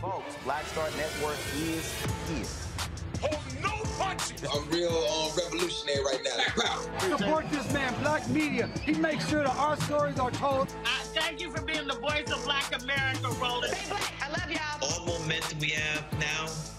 Folks, Black Star Network is punches. I'm real um, revolutionary right now. Support this man, Black Media. He makes sure that our stories are told. I thank you for being the voice of Black America, Roland. Stay black. I love y'all. All momentum we have now,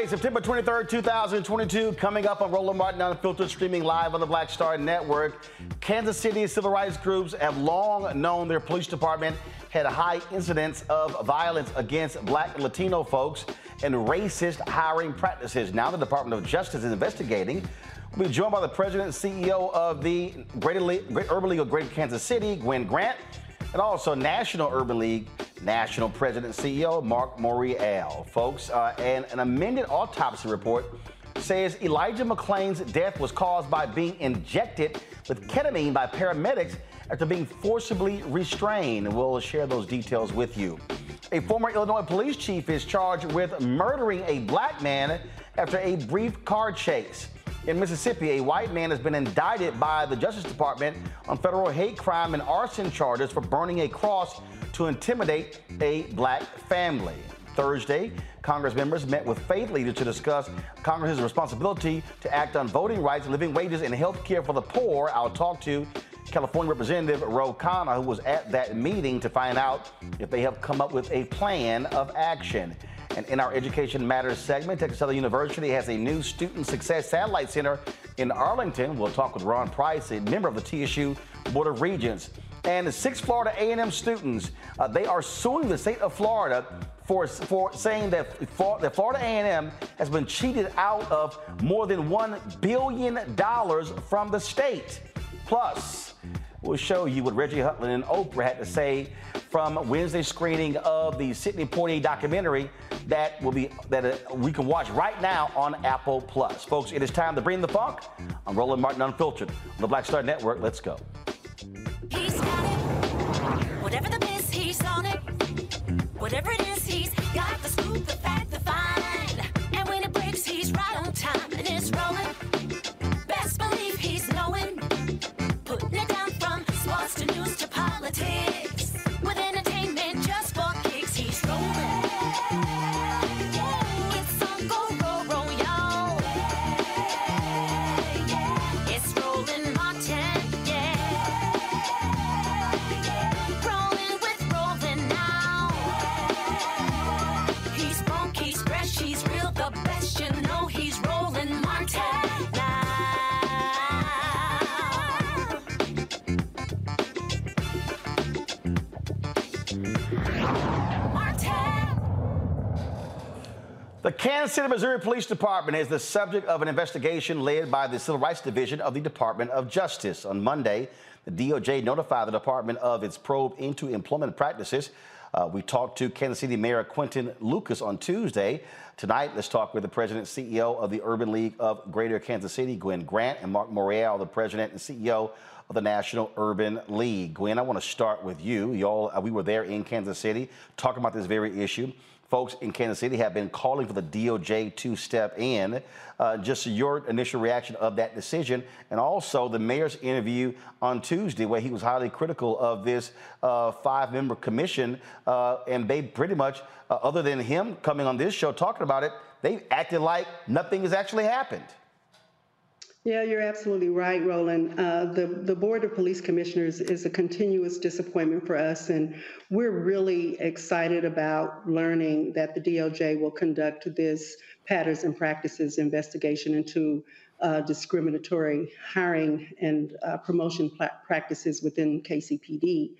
Friday, September 23rd, 2022. Coming up on Roland Martin Unfiltered, streaming live on the Black Star Network. Kansas City civil rights groups have long known their police department had a high incidence of violence against black and Latino folks and racist hiring practices. Now the Department of Justice is investigating. We'll be joined by the president and CEO of the Greater Urban League of Greater Kansas City, Gwen Grant, and also National Urban League National President CEO Marc Morial. Folks, uh, and an amended autopsy report says Elijah McClain's death was caused by being injected with ketamine by paramedics after being forcibly restrained. We'll share those details with you. A former Illinois police chief is charged with murdering a black man after a brief car chase. In Mississippi, a white man has been indicted by the Justice Department on federal hate crime and arson charges for burning a cross to intimidate a black family. Thursday, Congress members met with faith leaders to discuss Congress's responsibility to act on voting rights, living wages, and health care for the poor. I'll talk to California Representative Ro Khanna, who was at that meeting to find out if they have come up with a plan of action. And in our Education Matters segment, Texas Southern University has a new Student Success Satellite Center in Arlington. We'll talk with Ron Price, a member of the TSU Board of Regents. And six Florida A&M students, uh, they are suing the state of Florida for, for saying that, that Florida A&M has been cheated out of more than $1 billion from the state. Plus, we'll show you what Reggie Hudlin and Oprah had to say from Wednesday's screening of the Sidney Poitier documentary that will be that uh, we can watch right now on Apple Plus. Folks, it is time to bring the funk. I'm Roland Martin Unfiltered on the Black Star Network. Let's go. Whatever the miss, he's on it. Whatever it is, he's got the scoop, the fact, the fine. And when it breaks, he's right on time and it's rolling. To news to politics. The Kansas City, Missouri Police Department is the subject of an investigation led by the Civil Rights Division of the Department of Justice. On Monday, the DOJ notified the department of its probe into employment practices. Uh, we talked to Kansas City Mayor Quinton Lucas on Tuesday. Tonight, let's talk with the president and CEO of the Urban League of Greater Kansas City, Gwen Grant, and Marc Morial, the president and CEO of the National Urban League. Gwen, I want to start with you. Y'all, uh, we were there in Kansas City talking about this very issue folks in Kansas City have been calling for the DOJ to step in. Uh, just your initial reaction of that decision, and also the mayor's interview on Tuesday, where he was highly critical of this uh, five-member commission, uh, and they pretty much, uh, other than him coming on this show talking about it, they acted like nothing has actually happened. Yeah, you're absolutely right, Roland. Uh, the, the Board of Police Commissioners is a continuous disappointment for us, and we're really excited about learning that the DOJ will conduct this patterns and practices investigation into uh, discriminatory hiring and uh, promotion practices within KCPD.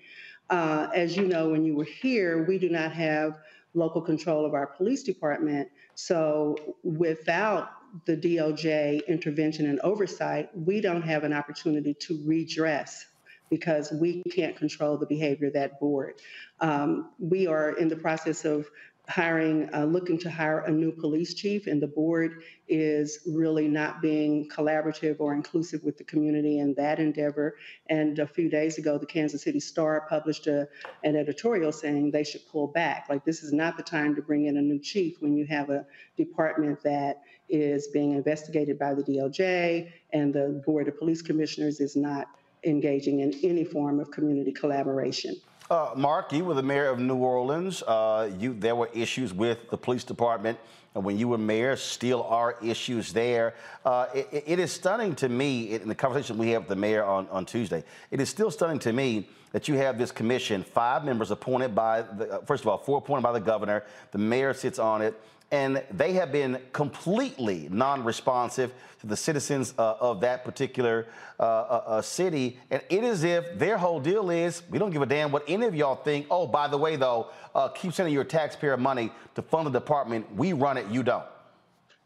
Uh, as you know, when you were here, we do not have local control of our police department. So without the DOJ intervention and oversight, we don't have an opportunity to redress because we can't control the behavior of that board. Um, we are in the process of hiring, uh, looking to hire a new police chief, and the board is really not being collaborative or inclusive with the community in that endeavor. And a few days ago, the Kansas City Star published a, an editorial saying they should pull back. Like, this is not the time to bring in a new chief when you have a department that is being investigated by the DOJ, and the Board of Police Commissioners is not engaging in any form of community collaboration. Uh, Marc, you were the mayor of New Orleans. Uh, you, there were issues with the police department when you were mayor. Still are issues there. Uh, it, it is stunning to me in the conversation we had with the mayor on, on Tuesday. It is still stunning to me that you have this commission, five members appointed by the, uh, first of all, four appointed by the governor. The mayor sits on it and they have been completely non-responsive to the citizens uh, of that particular uh, uh, uh, city. And it is if their whole deal is, we don't give a damn what any of y'all think. Oh, by the way, though, uh, keep sending your taxpayer money to fund the department. We run it, you don't.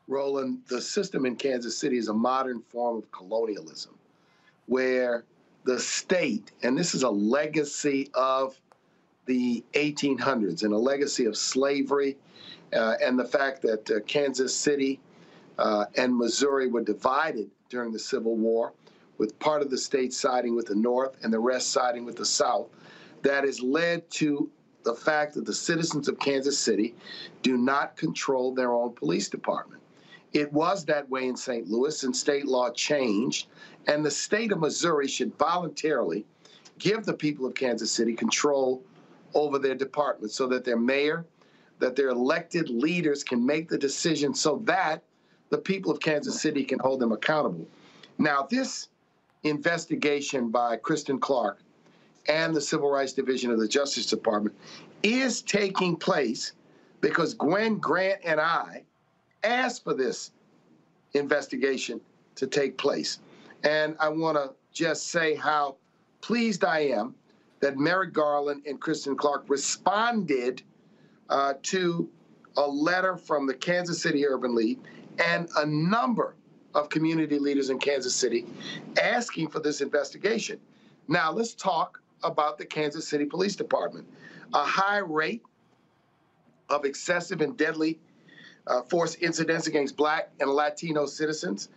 Roland, the system in Kansas City is a modern form of colonialism where the state, and this is a legacy of the 1800s and a legacy of slavery and the fact that uh, Kansas City uh, and Missouri were divided during the Civil War, with part of the state siding with the North and the rest siding with the South, that has led to the fact that the citizens of Kansas City do not control their own police department. It was that way in St. Louis, and state law changed, and the state of Missouri should voluntarily give the people of Kansas City control over their department so that their mayor, that their elected leaders can make the decision so that the people of Kansas City can hold them accountable. Now, this investigation by Kristen Clarke and the Civil Rights Division of the Justice Department is taking place because Gwen Grant and I asked for this investigation to take place. And I want to just say how pleased I am that Merrick Garland and Kristen Clarke responded uh, to a letter from the Kansas City Urban League and a number of community leaders in Kansas City asking for this investigation. Now, let's talk about the Kansas City Police Department. A high rate of excessive and deadly uh, force incidents against Black and Latino citizens,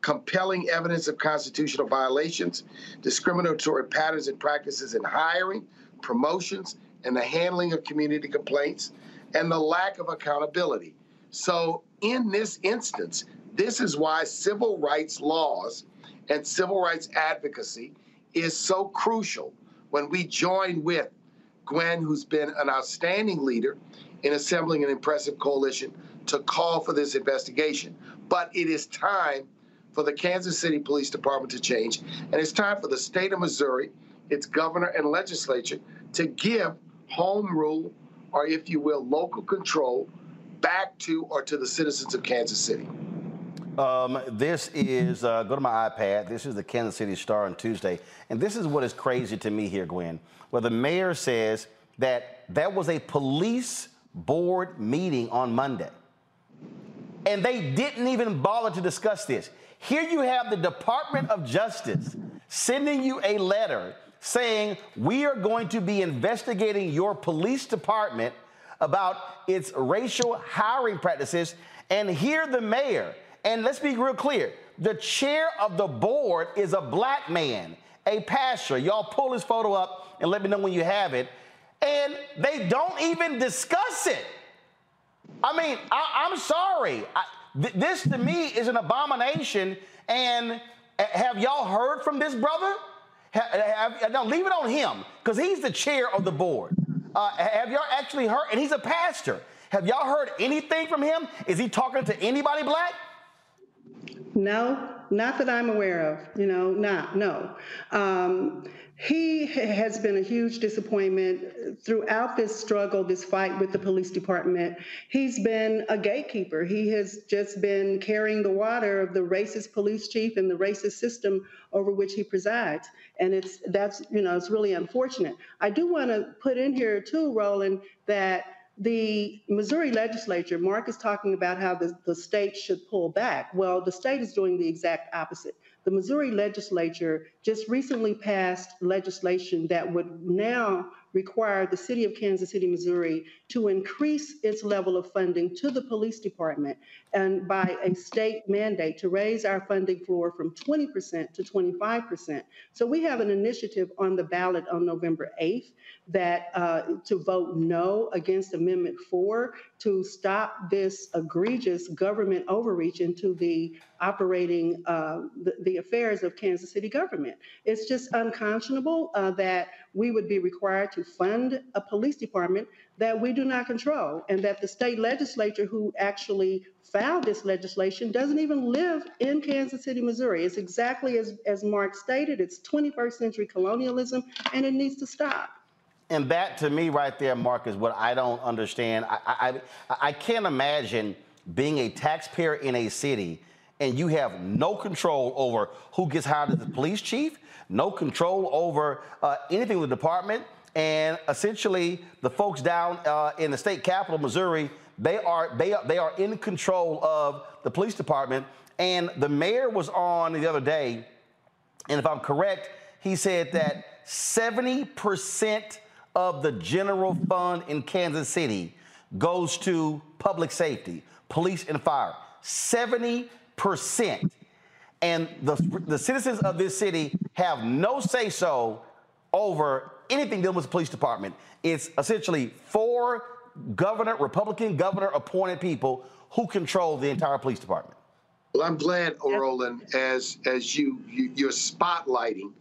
compelling evidence of constitutional violations, discriminatory patterns and practices in hiring, promotions, and the handling of community complaints, and the lack of accountability. So, in this instance, this is why civil rights laws and civil rights advocacy is so crucial when we join with Gwen, who's been an outstanding leader in assembling an impressive coalition to call for this investigation. But it is time for the Kansas City Police Department to change, and it's time for the state of Missouri, its governor and legislature, to give home rule, or if you will, local control, back to or to the citizens of Kansas City. Um, this is, uh, go to my iPad. This is the Kansas City Star on Tuesday. And this is what is crazy to me here, Gwen, where the mayor says that that was a police board meeting on Monday. And they didn't even bother to discuss this. Here you have the Department of Justice sending you a letter saying, We are going to be investigating your police department about its racial hiring practices. And here the mayor, and let's be real clear the chair of the board is a black man, a pastor. Y'all pull his photo up and let me know when you have it. And they don't even discuss it. I mean, I, am sorry. I, th- this to me is an abomination. And eh, have y'all heard from this brother? Now leave it on him because he's the chair of the board. Uh, have y'all actually heard? And he's a pastor. Have y'all heard anything from him? Is he talking to anybody black? No, not that I'm aware of. You know, not no. Um, he has been a huge disappointment throughout this struggle, this fight with the police department. He's been a gatekeeper. He has just been carrying the water of the racist police chief and the racist system over which he presides. And it's that's you know it's really unfortunate. I do want to put in here too, Roland, that the Missouri legislature, Marc is talking about how the, the state should pull back. Well, the state is doing the exact opposite. The Missouri legislature just recently passed legislation that would now require the city of Kansas City, Missouri to increase its level of funding to the police department and by a state mandate to raise our funding floor from 20% to 25%. So we have an initiative on the ballot on November 8th that uh, to vote no against Amendment 4 to stop this egregious government overreach into the operating uh, the, the, affairs of Kansas City government. It's just unconscionable uh, that we would be required to fund a police department that we do not control, and that the state legislature who actually filed this legislation doesn't even live in Kansas City, Missouri. It's exactly as, as Marc stated, it's 21st century colonialism, and it needs to stop. And that to me right there, Marc, is what I don't understand. I, I, I can't imagine being a taxpayer in a city and you have no control over who gets hired as the police chief, no control over uh, anything with the department, and essentially the folks down uh, in the state capital, Missouri, they are they are they are in control of the police department. And the mayor was on the other day, and if I'm correct, he said that 70 percent of the general fund in Kansas City goes to public safety, police and fire. 70%. And the, the citizens of this city have no say so over anything dealing with the police department. It's essentially four governor, Republican governor appointed people who control the entire police department. Well, I'm glad, Roland, as as you, you you're spotlighting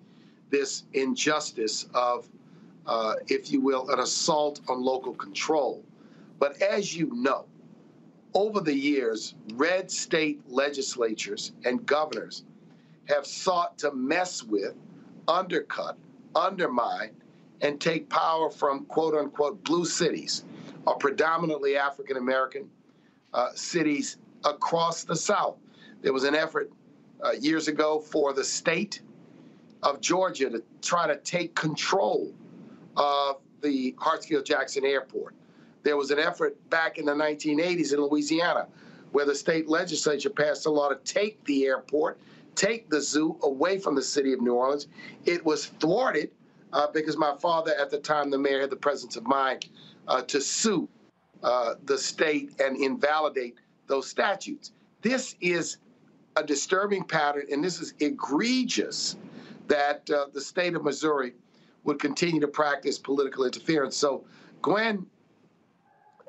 this injustice of uh, if you will, an assault on local control. But as you know, over the years, red state legislatures and governors have sought to mess with, undercut, undermine, and take power from quote unquote blue cities or predominantly African American uh, cities across the South. There was an effort uh, years ago for the state of Georgia to try to take control of the Hartsfield Jackson Airport. There was an effort back in the 1980s in Louisiana where the state legislature passed a law to take the airport, take the zoo away from the city of New Orleans. It was thwarted uh, because my father, at the time the mayor, had the presence of mind uh, to sue uh, the state and invalidate those statutes. This is a disturbing pattern, and this is egregious that uh, the state of Missouri would continue to practice political interference. So, Gwen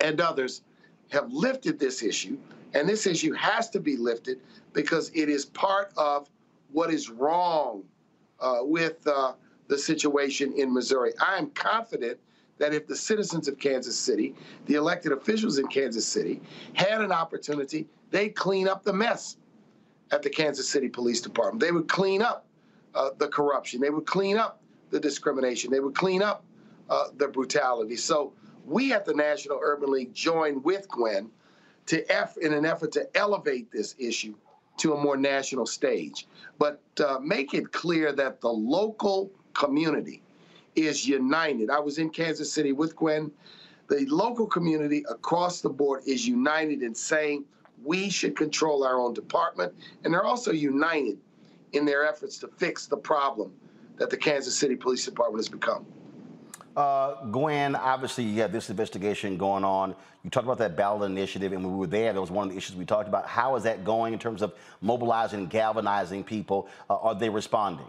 and others have lifted this issue, and this issue has to be lifted because it is part of what is wrong uh, with uh, the situation in Missouri. I am confident that if the citizens of Kansas City, the elected officials in Kansas City, had an opportunity, they'd clean up the mess at the Kansas City Police Department. They would clean up uh, the corruption. They would clean up the discrimination. They would clean up uh, the brutality. So we at the National Urban League join with Gwen to F in an effort to elevate this issue to a more national stage, but uh, make it clear that the local community is united. I was in Kansas City with Gwen. The local community across the board is united in saying we should control our own department, and they're also united in their efforts to fix the problem that the Kansas City Police Department has become. Uh, Gwen, obviously you have this investigation going on. You talked about that ballot initiative, and when we were there, that was one of the issues we talked about. How is that going in terms of mobilizing, and galvanizing people? Uh, are they responding?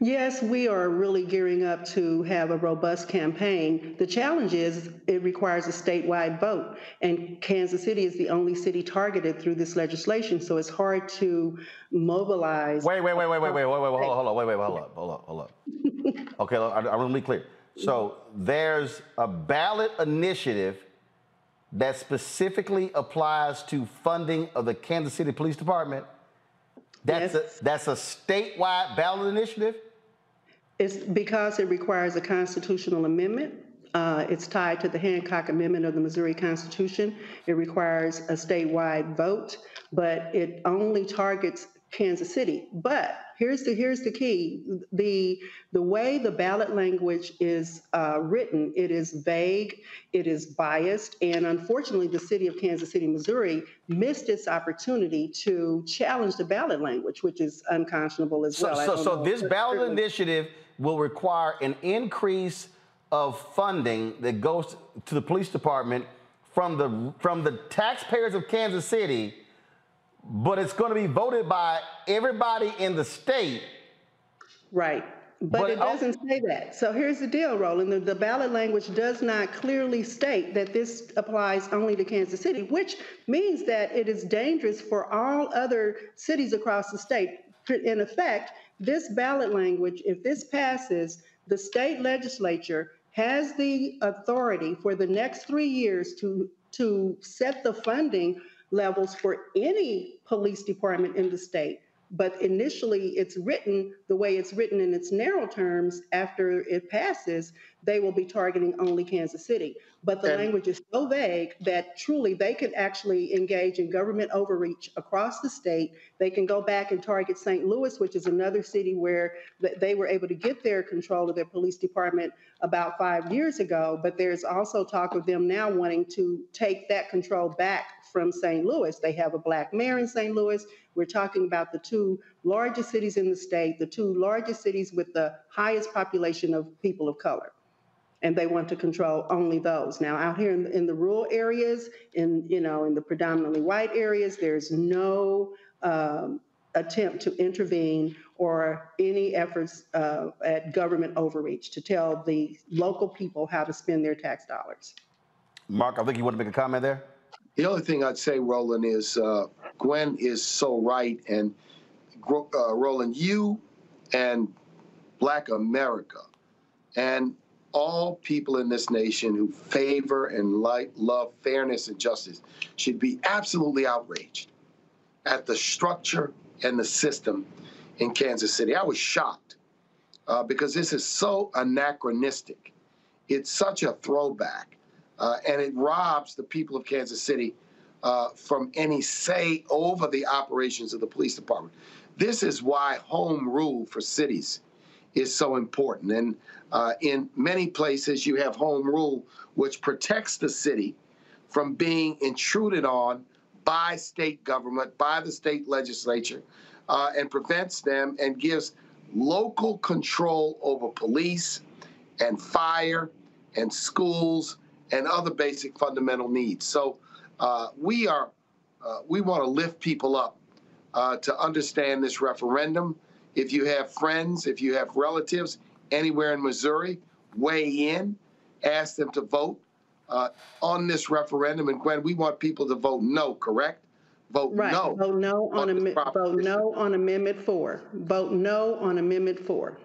Yes, we are really gearing up to have a robust campaign. The challenge is it requires a statewide vote, and Kansas City is the only city targeted through this legislation, so it's hard to mobilize. Wait, wait, wait, wait, wait, wait, wait, wait, hold on, hold on, wait, wait, hold up, hold up, hold up. okay, I, I want to be clear. So there's a ballot initiative that specifically applies to funding of the Kansas City Police Department that's yes. a that's a statewide ballot initiative. It's because it requires a constitutional amendment. Uh, it's tied to the Hancock Amendment of the Missouri Constitution. It requires a statewide vote, but it only targets Kansas City. But here's the here's the key: the the way the ballot language is uh, written, it is vague, it is biased, and unfortunately, the city of Kansas City, Missouri, missed its opportunity to challenge the ballot language, which is unconscionable as so, well. So, so this ballot true. initiative will require an increase of funding that goes to the police department from the from the taxpayers of Kansas City but it's going to be voted by everybody in the state. Right. But, but it oh. doesn't say that. So here's the deal, Roland. The, the, ballot language does not clearly state that this applies only to Kansas City, which means that it is dangerous for all other cities across the state. In effect, this ballot language, if this passes, the state legislature has the authority for the next three years to, to set the funding levels for any police department in the state. But initially, it's written the way it's written in its narrow terms. After it passes, they will be targeting only Kansas City. But the and, language is so vague that truly they could actually engage in government overreach across the state. They can go back and target St. Louis, which is another city where they were able to get their control of their police department about five years ago. But there's also talk of them now wanting to take that control back from St. Louis. They have a black mayor in St. Louis. We're talking about the two largest cities in the state, the two largest cities with the highest population of people of color. And they want to control only those. Now, out here in the, in the rural areas, in you know, in the predominantly white areas, there's no um, attempt to intervene or any efforts uh, at government overreach to tell the local people how to spend their tax dollars. Marc, I think you want to make a comment there. The only thing I'd say, Roland, is uh, Gwen is so right. And uh, Roland, you and Black America and all people in this nation who favor and like love fairness and justice should be absolutely outraged at the structure and the system in Kansas City. I was shocked uh, because this is so anachronistic. It's such a throwback, uh, and it robs the people of Kansas City uh, from any say over the operations of the police department. This is why home rule for cities is so important. And uh, in many places, you have home rule, which protects the city from being intruded on by state government, by the state legislature, uh, and prevents them and gives local control over police and fire and schools and other basic fundamental needs. So uh, we are uh, we want to lift people up uh, to understand this referendum. If you have friends, if you have relatives anywhere in Missouri, weigh in, ask them to vote uh, on this referendum. And Gwen, we want people to vote no, correct? Vote right. no. Vote no on, on vote no on Amendment Four. Vote no on Amendment Four.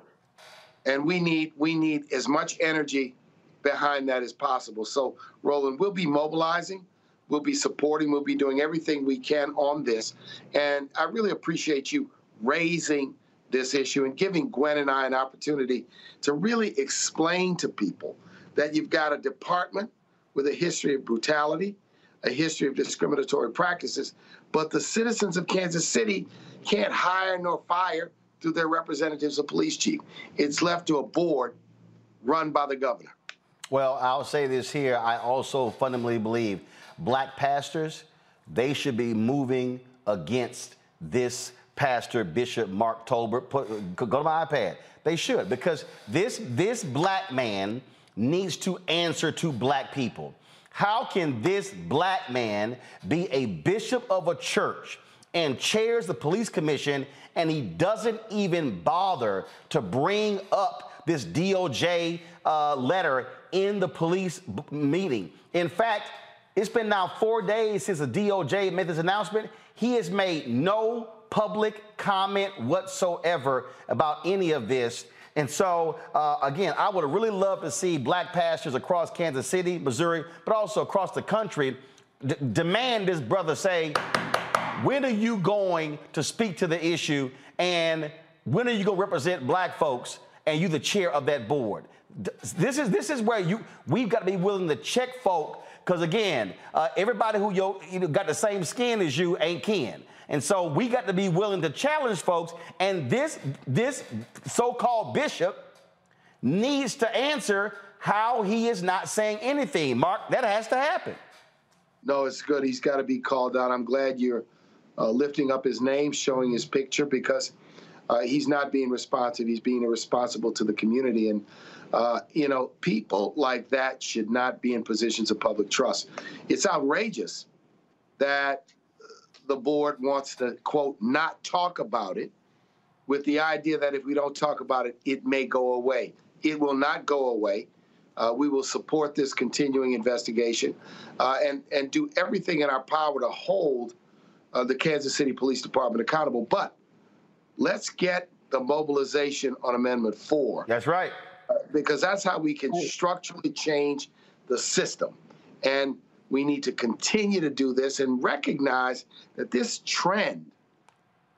And we need we need as much energy behind that as possible. So, Roland, we'll be mobilizing, we'll be supporting, we'll be doing everything we can on this. And I really appreciate you raising this issue and giving Gwen and I an opportunity to really explain to people that you've got a department with a history of brutality, a history of discriminatory practices, but the citizens of Kansas City can't hire nor fire through their representatives of police chief. It's left to a board run by the governor. Well, I'll say this here. I also fundamentally believe black pastors, they should be moving against this pastor, Bishop Mark Tolbert. Put, go to my iPad. They should, because this, this black man needs to answer to black people. How can this black man be a bishop of a church and chairs the police commission and he doesn't even bother to bring up this DOJ uh, letter in the police b- meeting? In fact, it's been now four days since the DOJ made this announcement. He has made no public comment whatsoever about any of this. And so, uh, again, I would really love to see black pastors across Kansas City, Missouri, but also across the country d- demand this brother say, when are you going to speak to the issue? And when are you going to represent black folks? And you the chair of that board. This is this is where you we've got to be willing to check folk because again, uh, everybody who you, know, got the same skin as you ain't kin. And so we got to be willing to challenge folks. And this, this so called bishop needs to answer how he is not saying anything. Marc, that has to happen. No, it's good. He's got to be called out. I'm glad you're uh, lifting up his name, showing his picture, because uh, he's not being responsive. He's being irresponsible to the community. And, uh, you know, people like that should not be in positions of public trust. It's outrageous that the board wants to, quote, not talk about it with the idea that if we don't talk about it, it may go away. It will not go away. Uh, we will support this continuing investigation uh, and, and do everything in our power to hold uh, the Kansas City Police Department accountable. But let's get the mobilization on Amendment 4. That's right. Because that's how we can structurally change the system. And we need to continue to do this and recognize that this trend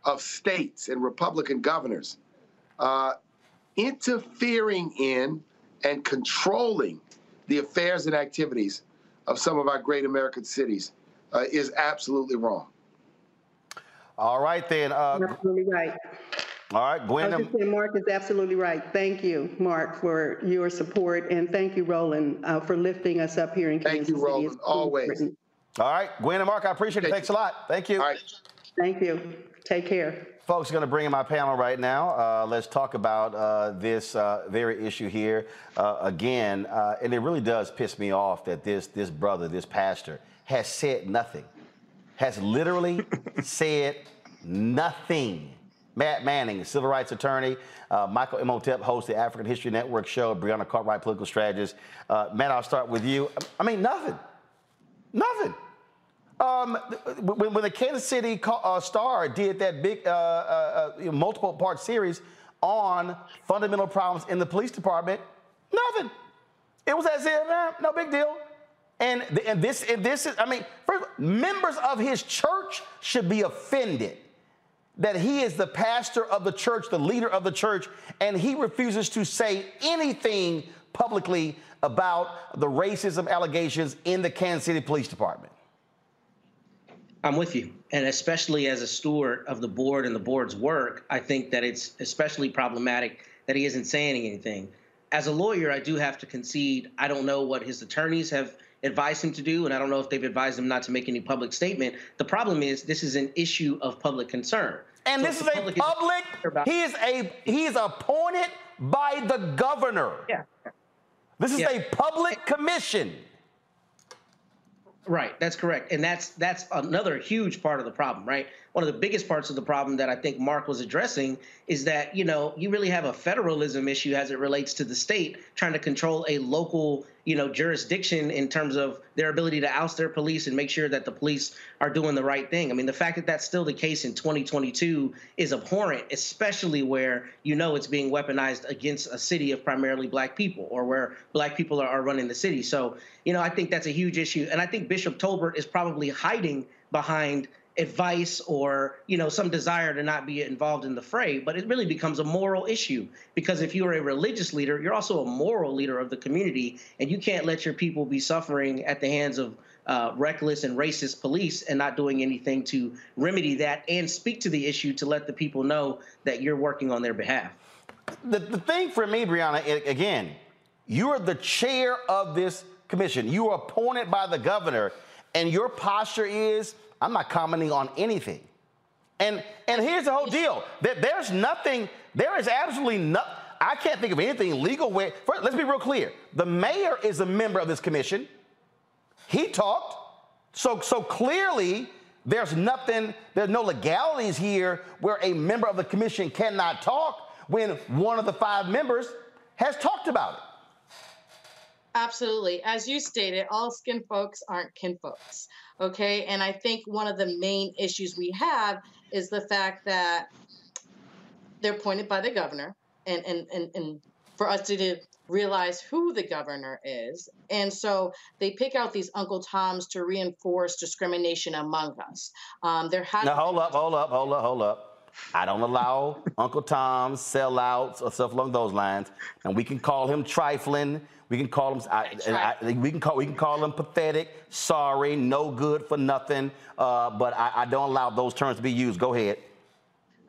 of states and Republican governors uh, interfering in and controlling the affairs and activities of some of our great American cities uh, is absolutely wrong. All right, then. Uh, absolutely right. All right, Gwen. I was saying Marc is absolutely right. Thank you, Marc, for your support, and thank you, Roland, uh, for lifting us up here in Kansas Thank you, Roland. City. Always. All right, Gwen and Marc, I appreciate it. Thanks a lot. Thank you. All right. Thank you. Take care. Folks, going to bring in my panel right now. Uh, let's talk about uh, this uh, very issue here uh, again. Uh, and it really does piss me off that this this brother, this pastor, has said nothing. Has literally said nothing. Matt Manning, civil rights attorney. Uh, Michael Imhotep hosts the African History Network show. Brianna Cartwright, political strategist. Matt, I'll start with you. I mean, nothing. Nothing. Um, when, when, the Kansas City uh, Star did that big uh, uh, uh multiple part series on fundamental problems in the police department, nothing. It was as if, eh, no big deal. And, and this, and this is, I mean, first, members of his church should be offended that he is the pastor of the church, the leader of the church, and he refuses to say anything publicly about the racism allegations in the Kansas City Police Department. I'm with you. And especially as a steward of the board and the board's work, I think that it's especially problematic that he isn't saying anything. As a lawyer, I do have to concede I don't know what his attorneys have advised him to do, and I don't know if they've advised him not to make any public statement. The problem is this is an issue of public concern. And so this is a public, he is a he is appointed by the governor. Yeah. This is yeah. a public commission. Right, that's correct. And that's that's another huge part of the problem, right? One of the biggest parts of the problem that I think Mark was addressing is that, you know, you really have a federalism issue as it relates to the state trying to control a local, you know, jurisdiction in terms of their ability to oust their police and make sure that the police are doing the right thing. I mean, the fact that that's still the case in 2022 is abhorrent, especially where you know it's being weaponized against a city of primarily black people or where black people are, are running the city. So, you know, I think that's a huge issue. And I think Bishop Tolbert is probably hiding behind advice or you know some desire to not be involved in the fray but it really becomes a moral issue. Because if you're a religious leader you're also a moral leader of the community and you can't let your people be suffering at the hands of uh, reckless and racist police and not doing anything to remedy that and speak to the issue to let the people know that you're working on their behalf. The, the thing for me Brianna again you are the chair of this commission. You are appointed by the governor and your posture is I'm not commenting on anything. And and here's the whole deal: that there's nothing, there is absolutely nothing. I can't think of anything legal where. First, let's be real clear: the mayor is a member of this commission. He talked, so so clearly there's nothing. There's no legalities here where a member of the commission cannot talk when one of the five members has talked about it. Absolutely. As you stated, all skin folks aren't kin folks. Okay. And I think one of the main issues we have is the fact that they're appointed by the governor and, and, and, and for us to realize who the governor is. And so they pick out these Uncle Toms to reinforce discrimination among us. Um, there has now, hold up, hold up, hold up, hold up. I don't allow Uncle Tom's sellouts or stuff along those lines. And we can call him trifling. We can call them. I, I, we can call. We can call him pathetic, sorry, no good for nothing. Uh, but I, I, don't allow those terms to be used. Go ahead.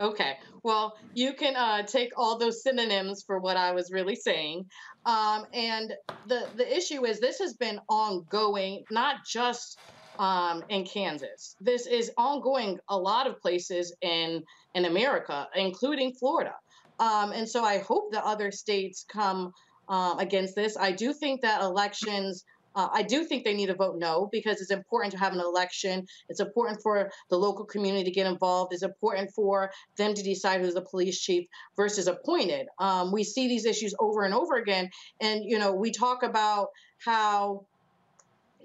Okay. Well, you can uh, take all those synonyms for what I was really saying. Um, and the the issue is this has been ongoing, not just um, in Kansas. This is ongoing a lot of places in in America, including Florida. Um, and so I hope that other states come uh, against this. I do think that elections. Uh, I do think they need to vote no because it's important to have an election. It's important for the local community to get involved. It's important for them to decide who's the police chief versus appointed. Um, we see these issues over and over again, and you know we talk about how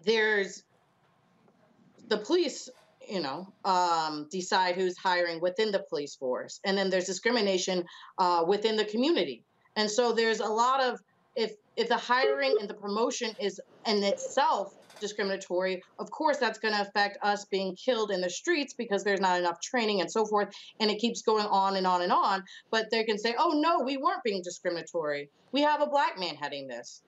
there's the police you know um, decide who's hiring within the police force and then there's discrimination uh, within the community and so there's a lot of if if the hiring and the promotion is in itself discriminatory, of course that's going to affect us being killed in the streets because there's not enough training and so forth. And it keeps going on and on and on. But they can say, oh, no, we weren't being discriminatory. We have a black man heading this.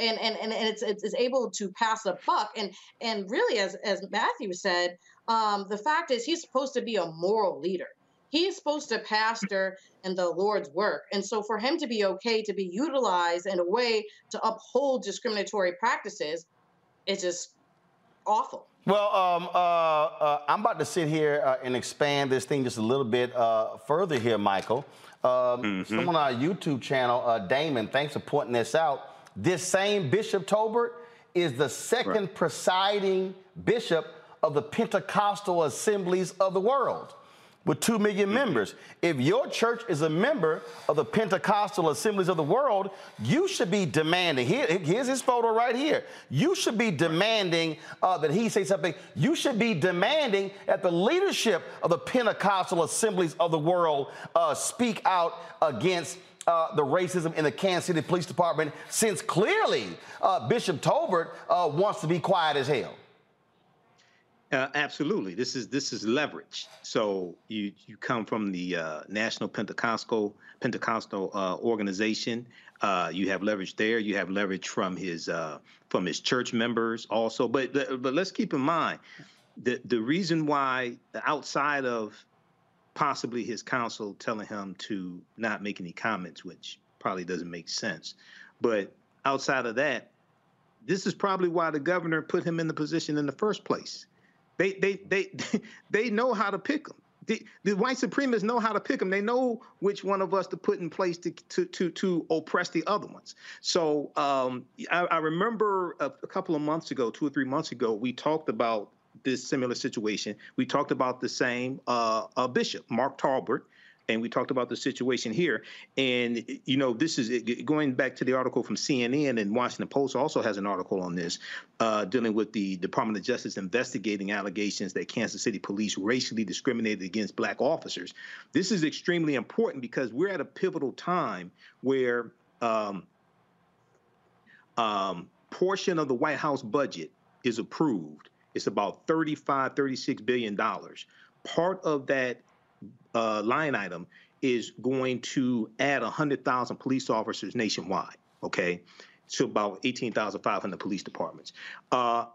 And, and, and it's, it's able to pass a buck. And, and really, as, as Matthew said, um, the fact is he's supposed to be a moral leader he's supposed to pastor in the Lord's work. And so for him to be okay to be utilized in a way to uphold discriminatory practices, it's just awful. Well, um, uh, uh, I'm about to sit here uh, and expand this thing just a little bit uh, further here, Michael. Um, mm-hmm. Someone on our YouTube channel, uh, Damon, thanks for pointing this out. This same Bishop Tolbert is the second right. presiding bishop of the Pentecostal assemblies of the world with 2 million mm-hmm. members. If your church is a member of the Pentecostal assemblies of the world, you should be demanding. Here, here's his photo right here. You should be demanding uh, that he say something. You should be demanding that the leadership of the Pentecostal assemblies of the world uh, speak out against uh, the racism in the Kansas City Police Department since clearly uh, Bishop Tolbert uh, wants to be quiet as hell? Uh, absolutely. This is this is leverage. So you you come from the uh, National Pentecostal Pentecostal uh, organization. Uh, you have leverage there. You have leverage from his uh, from his church members also. But but let's keep in mind the the reason why outside of possibly his counsel telling him to not make any comments, which probably doesn't make sense. But outside of that, this is probably why the governor put him in the position in the first place they they they they know how to pick them. The, the white supremacists know how to pick them. They know which one of us to put in place to to to, to oppress the other ones. So um, I, I, remember a, a couple of months ago, two or three months ago, we talked about this similar situation. We talked about the same uh, uh, bishop, Mark Tolbert, and we talked about the situation here. And you know, this is going back to the article from CNN and Washington Post also has an article on this, uh, dealing with the Department of Justice investigating allegations that Kansas City police racially discriminated against black officers. This is extremely important because we're at a pivotal time where um, um, portion of the White House budget is approved. It's about 35, 36 billion dollars. Part of that uh, line item is going to add 100,000 police officers nationwide, okay, to about 18,500 police departments. Uh,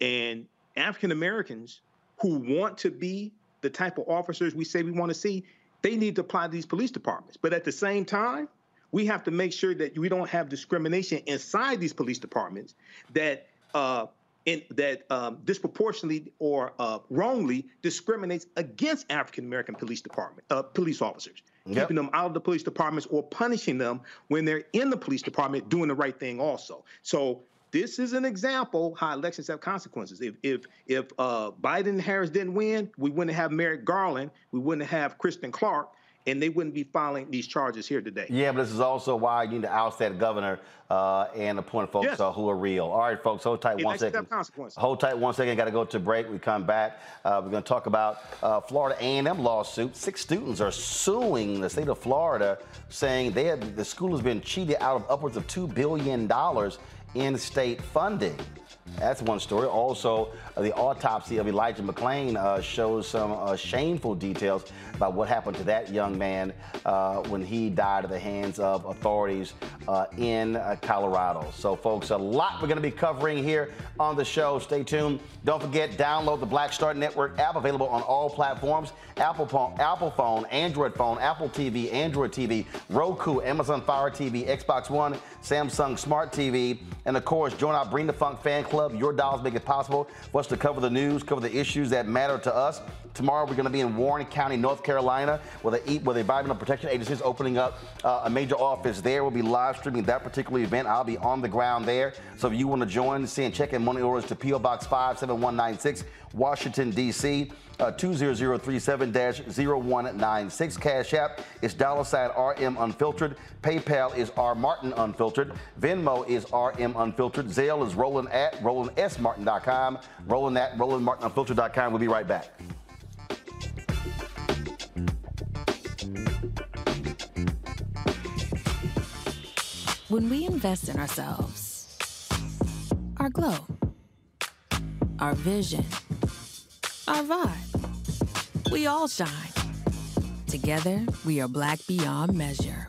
and African Americans who want to be the type of officers we say we want to see, they need to apply to these police departments. But at the same time, we have to make sure that we don't have discrimination inside these police departments that uh, in, that um, disproportionately or uh, wrongly discriminates against African American police department uh, police officers, yep. keeping them out of the police departments or punishing them when they're in the police department doing the right thing. Also, so this is an example how elections have consequences. If if if uh, Biden and Harris didn't win, we wouldn't have Merrick Garland, we wouldn't have Kristen Clarke, and they wouldn't be filing these charges here today. Yeah, but this is also why you need to oust that governor uh, and appoint folks yes. uh, who are real. All right, folks, hold tight it one second. Hold tight one second. Got to go to break. We come back. Uh, we're going to talk about uh, Florida A&M lawsuit. Six students are suing the state of Florida, saying they have, the school has been cheated out of upwards of two billion dollars in state funding. That's one story. Also, the autopsy of Elijah McClain uh, shows some uh, shameful details about what happened to that young man uh, when he died at the hands of authorities uh, in uh, Colorado. So, folks, a lot we're going to be covering here on the show. Stay tuned. Don't forget, download the Black Star Network app available on all platforms Apple phone, Apple phone, Android phone, Apple TV, Android TV, Roku, Amazon Fire TV, Xbox One, Samsung Smart TV, and of course, join our Bring the Funk fan club. Your dollars make it possible for us to cover the news, cover the issues that matter to us. Tomorrow, we're going to be in Warren County, North Carolina, where the, where the Environmental Protection Agency is opening up uh, a major office there. We'll be live streaming that particular event. I'll be on the ground there. So if you want to join, see and check in money orders to P.O. Box 57196, Washington, D.C. Uh, 20037-0196. Cash App is dollar sign RM Unfiltered. PayPal is R Martin Unfiltered. Venmo is RM Unfiltered. Zelle is Roland at RolandSMartin.com. Roland at RolandMartinUnfiltered.com. We'll be right back. When we invest in ourselves, our glow, our vision, our vibe, we all shine. Together, we are black beyond measure.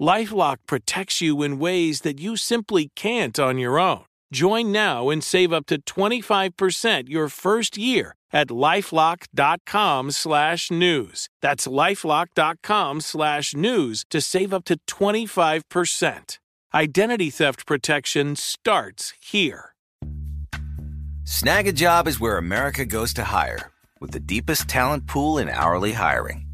Lifelock protects you in ways that you simply can't on your own. Join now and save up to 25% your first year at lifelock.com slash news. That's lifelock.com slash news to save up to 25%. Identity theft protection starts here. Snagajob is where America goes to hire, with the deepest talent pool in hourly hiring.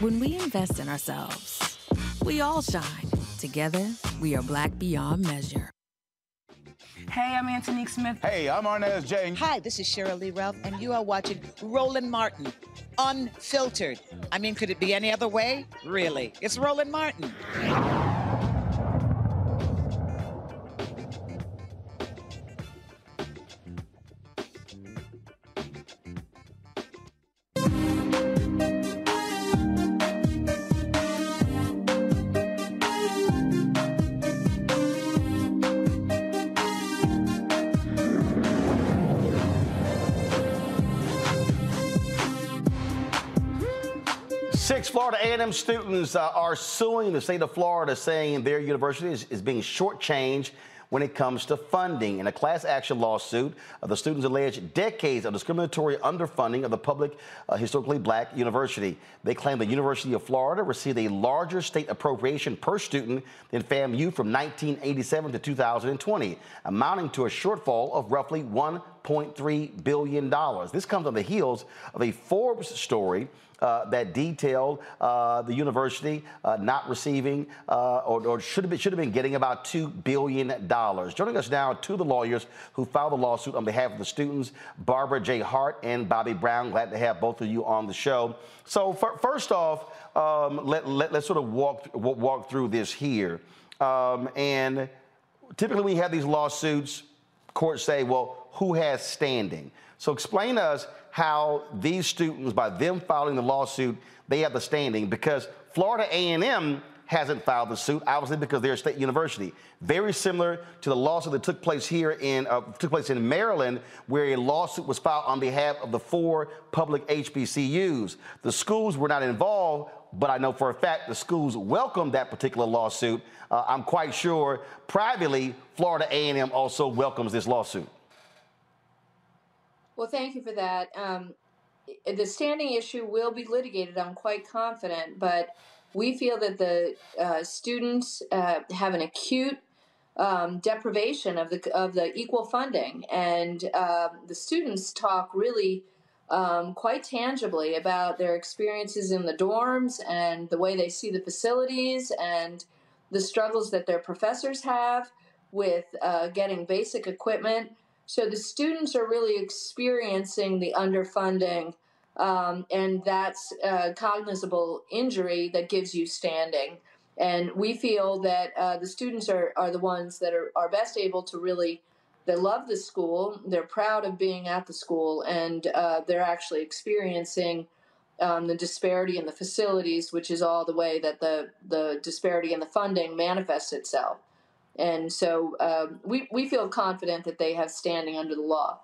When we invest in ourselves, we all shine. Together, we are black beyond measure. Hey, I'm Antonique Smith. Hey, I'm Arnez J. Hi, this is Sheryl Lee Ralph, and you are watching Roland Martin, unfiltered. I mean, could it be any other way? Really? It's Roland Martin. Florida A&M students uh, are suing the state of Florida, saying their university is, is being shortchanged when it comes to funding. In a class action lawsuit, uh, the students allege decades of discriminatory underfunding of the public, uh, historically black university. They claim the University of Florida received a larger state appropriation per student than FAMU from 1987 to 2020, amounting to a shortfall of roughly $1.3 billion. This comes on the heels of a Forbes story uh, that detailed uh, the university uh, not receiving uh, or, or, should have been, should have been getting about two billion dollars. Joining us now, two of the lawyers who filed the lawsuit on behalf of the students, Barbara J. Hart and Bobby Brown. Glad to have both of you on the show. So first off, um, let, let, us sort of walk walk through this here. Um, and typically, when we have these lawsuits. Courts say, well, who has standing? So explain to us how these students, by them filing the lawsuit, they have the standing because Florida A&M hasn't filed the suit, obviously because they're a state university. Very similar to the lawsuit that took place here in uh, took place in Maryland, where a lawsuit was filed on behalf of the four public HBCUs. The schools were not involved, but I know for a fact the schools welcomed that particular lawsuit. Uh, I'm quite sure privately, Florida A&M also welcomes this lawsuit. Well, thank you for that. Um, the standing issue will be litigated, I'm quite confident, but we feel that the uh, students uh, have an acute um, deprivation of the of the equal funding, and uh, the students talk really um, quite tangibly about their experiences in the dorms and the way they see the facilities and the struggles that their professors have with uh, getting basic equipment so the students are really experiencing the underfunding, um, and that's a cognizable injury that gives you standing. And we feel that uh, the students are, are the ones that are, are best able to really, they love the school, they're proud of being at the school, and uh, they're actually experiencing um, the disparity in the facilities, which is all the way that the, the disparity in the funding manifests itself. And so um, we, we feel confident that they have standing under the law.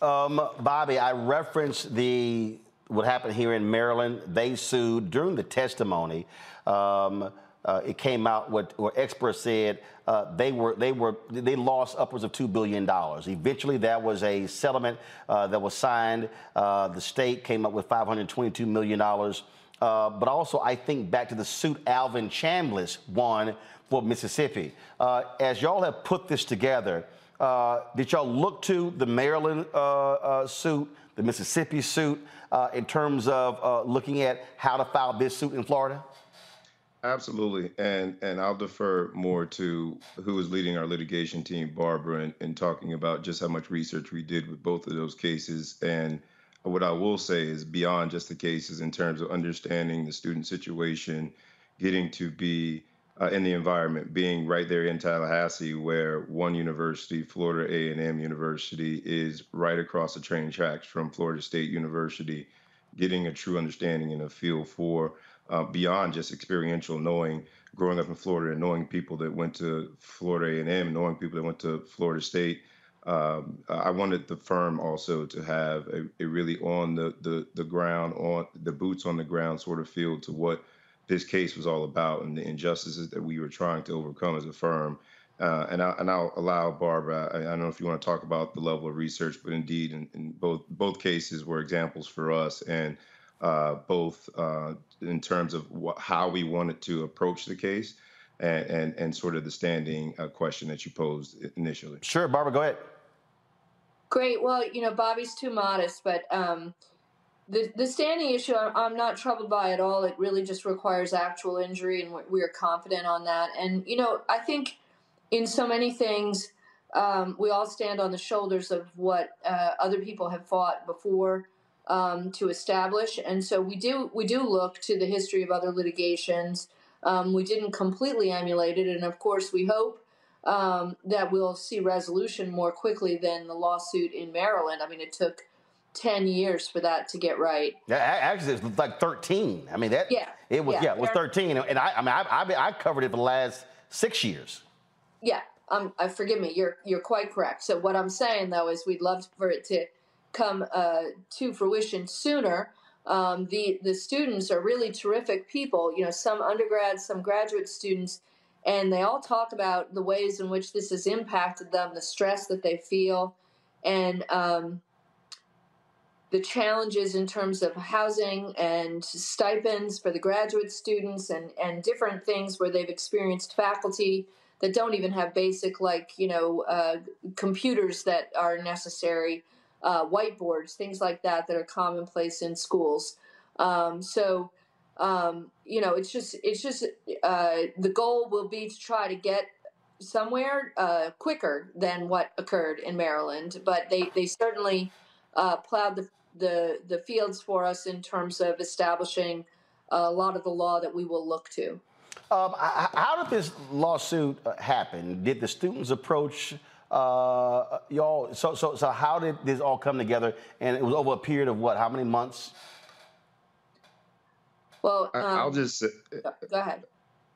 Um, Bobby, I referenced the what happened here in Maryland. They sued during the testimony. Um, uh, it came out what, what experts said uh, they were they were they lost upwards of two billion dollars. Eventually, that was a settlement uh, that was signed. Uh, the state came up with 522 million dollars. Uh, but also, I think back to the suit Alvin Chambliss won for Mississippi. Uh, as y'all have put this together, uh, did y'all look to the Maryland uh, uh suit, the Mississippi suit, uh, in terms of looking at how to file this suit in Florida? Absolutely, and and I'll defer more to who is leading our litigation team, Barbara, and, and talking about just how much research we did with both of those cases. And what I will say is beyond just the cases in terms of understanding the student situation, getting to be uh, in the environment, being right there in Tallahassee, where one university, Florida A&M University, is right across the train tracks from Florida State University, getting a true understanding and a feel for uh, beyond just experiential knowing, growing up in Florida and knowing people that went to Florida A&M, knowing people that went to Florida State. Um, I wanted the firm also to have a, a really on the, the the ground, on the boots on the ground sort of feel to what this case was all about and the injustices that we were trying to overcome as a firm. Uh, and, I, and I'll allow Barbara. I, I, don't know if you want to talk about the level of research, but indeed, in, in both both cases were examples for us, and uh, both uh, in terms of wh- how we wanted to approach the case, and and, and sort of the standing uh, question that you posed initially. Sure, Barbara, go ahead. Great. Well, you know, Bobby's too modest, but um, the the standing issue I'm, not troubled by at all. It really just requires actual injury and we are confident on that. And you know i think in so many things um, we all stand on the shoulders of what uh, other people have fought before um, to establish. And so we do we do look to the history of other litigations. Um, we didn't completely emulate it and of course we hope um, that we'll see resolution more quickly than the lawsuit in maryland. I mean it took 10 years for that to get right. Yeah, actually, it's like 13. I mean, that, yeah, it was, yeah, yeah it was 13. And I, I mean, I, I, I, covered it for the last six years. Yeah, um, I forgive me. You're, you're quite correct. So what I'm saying though, is we'd love for it to come uh, to fruition sooner. Um, the, the students are really terrific people, you know, some undergrads, some graduate students, and they all talk about the ways in which this has impacted them, the stress that they feel, and um, the challenges in terms of housing and stipends for the graduate students and, and different things where they've experienced faculty that don't even have basic like you know uh, computers that are necessary uh, whiteboards things like that that are commonplace in schools. Um, so um, you know it's just it's just uh, the goal will be to try to get somewhere uh, quicker than what occurred in Maryland but they they certainly uh, plowed the, the the fields for us in terms of establishing a lot of the law that we will look to. Um, how did this lawsuit uh, happen? Did the students approach uh, y'all? So, so, so how did this all come together? And it was over a period of what? How many months? Well, um, I'll just say, go ahead.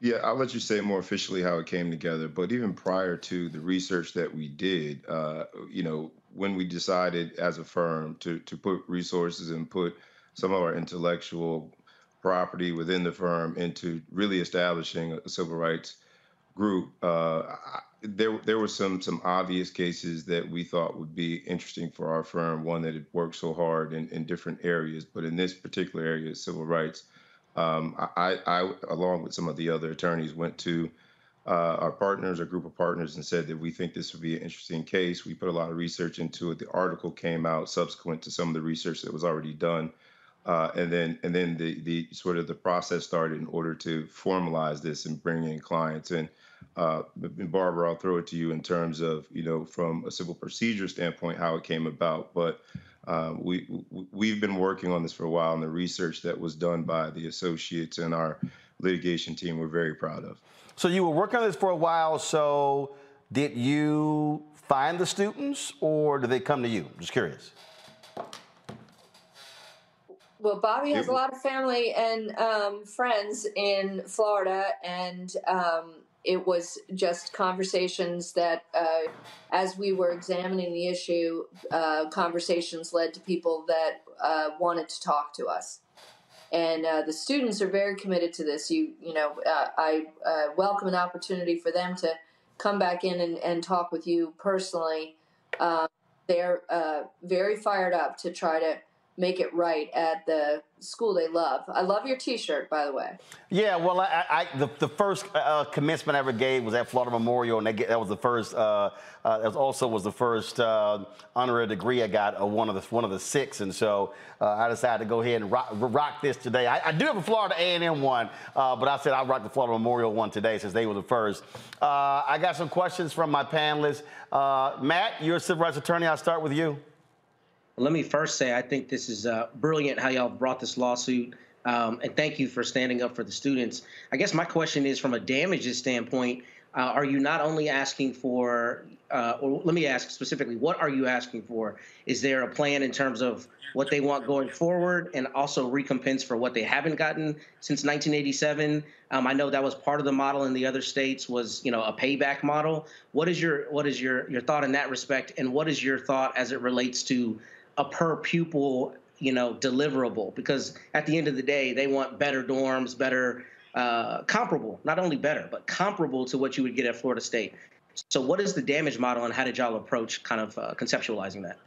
Yeah, I'll let you say more officially how it came together. But even prior to the research that we did, uh, you know, when we decided as a firm to to put resources and put some of our intellectual property within the firm into really establishing a civil rights group, uh, there there were some some obvious cases that we thought would be interesting for our firm. One that had worked so hard in, in different areas, but in this particular area, civil rights, um, I, I, along with some of the other attorneys, went to uh, our partners, a group of partners, and said that we think this would be an interesting case. We put a lot of research into it. The article came out subsequent to some of the research that was already done. Uh, and then and then the the sort of the process started in order to formalize this and bring in clients. And, uh, Barbara, I'll throw it to you in terms of you know from a civil procedure standpoint how it came about. But uh, we we've been working on this for a while, and the research that was done by the associates and our litigation team we're very proud of. So you were working on this for a while. So did you find the students, or did they come to you? Just curious. Well, Bobby has a lot of family and um, friends in Florida, and um, it was just conversations that, uh, as we were examining the issue, uh, conversations led to people that uh, wanted to talk to us. And uh, the students are very committed to this. You, you know, uh, I uh, welcome an opportunity for them to come back in and, and talk with you personally. they're very fired up to try to make it right at the school they love. I love your T-shirt, by the way. Yeah, well, I, I the, the first uh, commencement I ever gave was at Florida Memorial, and that, that was the first. Uh, uh, that also was the first uh, honorary degree I got, uh, one of the one of the six, and so uh, I decided to go ahead and rock, rock this today. I, I, do have a Florida A&M one, but I said I'll rock the Florida Memorial one today since they were the first. I got some questions from my panelists. Matt, you're a civil rights attorney. I'll start with you. Let me first say I think this is uh, brilliant how y'all brought this lawsuit. Um, and thank you for standing up for the students. I guess my question is from a damages standpoint, uh, are you not only asking for, uh, or let me ask specifically, what are you asking for? Is there a plan in terms of what they want going forward and also recompense for what they haven't gotten since 1987? Um, I know that was part of the model in the other states was, you know, a payback model. What is your what is your your thought in that respect, and what is your thought as it relates to a per pupil you know deliverable because at the end of the day they want better dorms better uh, comparable not only better but comparable to what you would get at florida state. So what is the damage model and how did y'all approach kind of uh, conceptualizing that?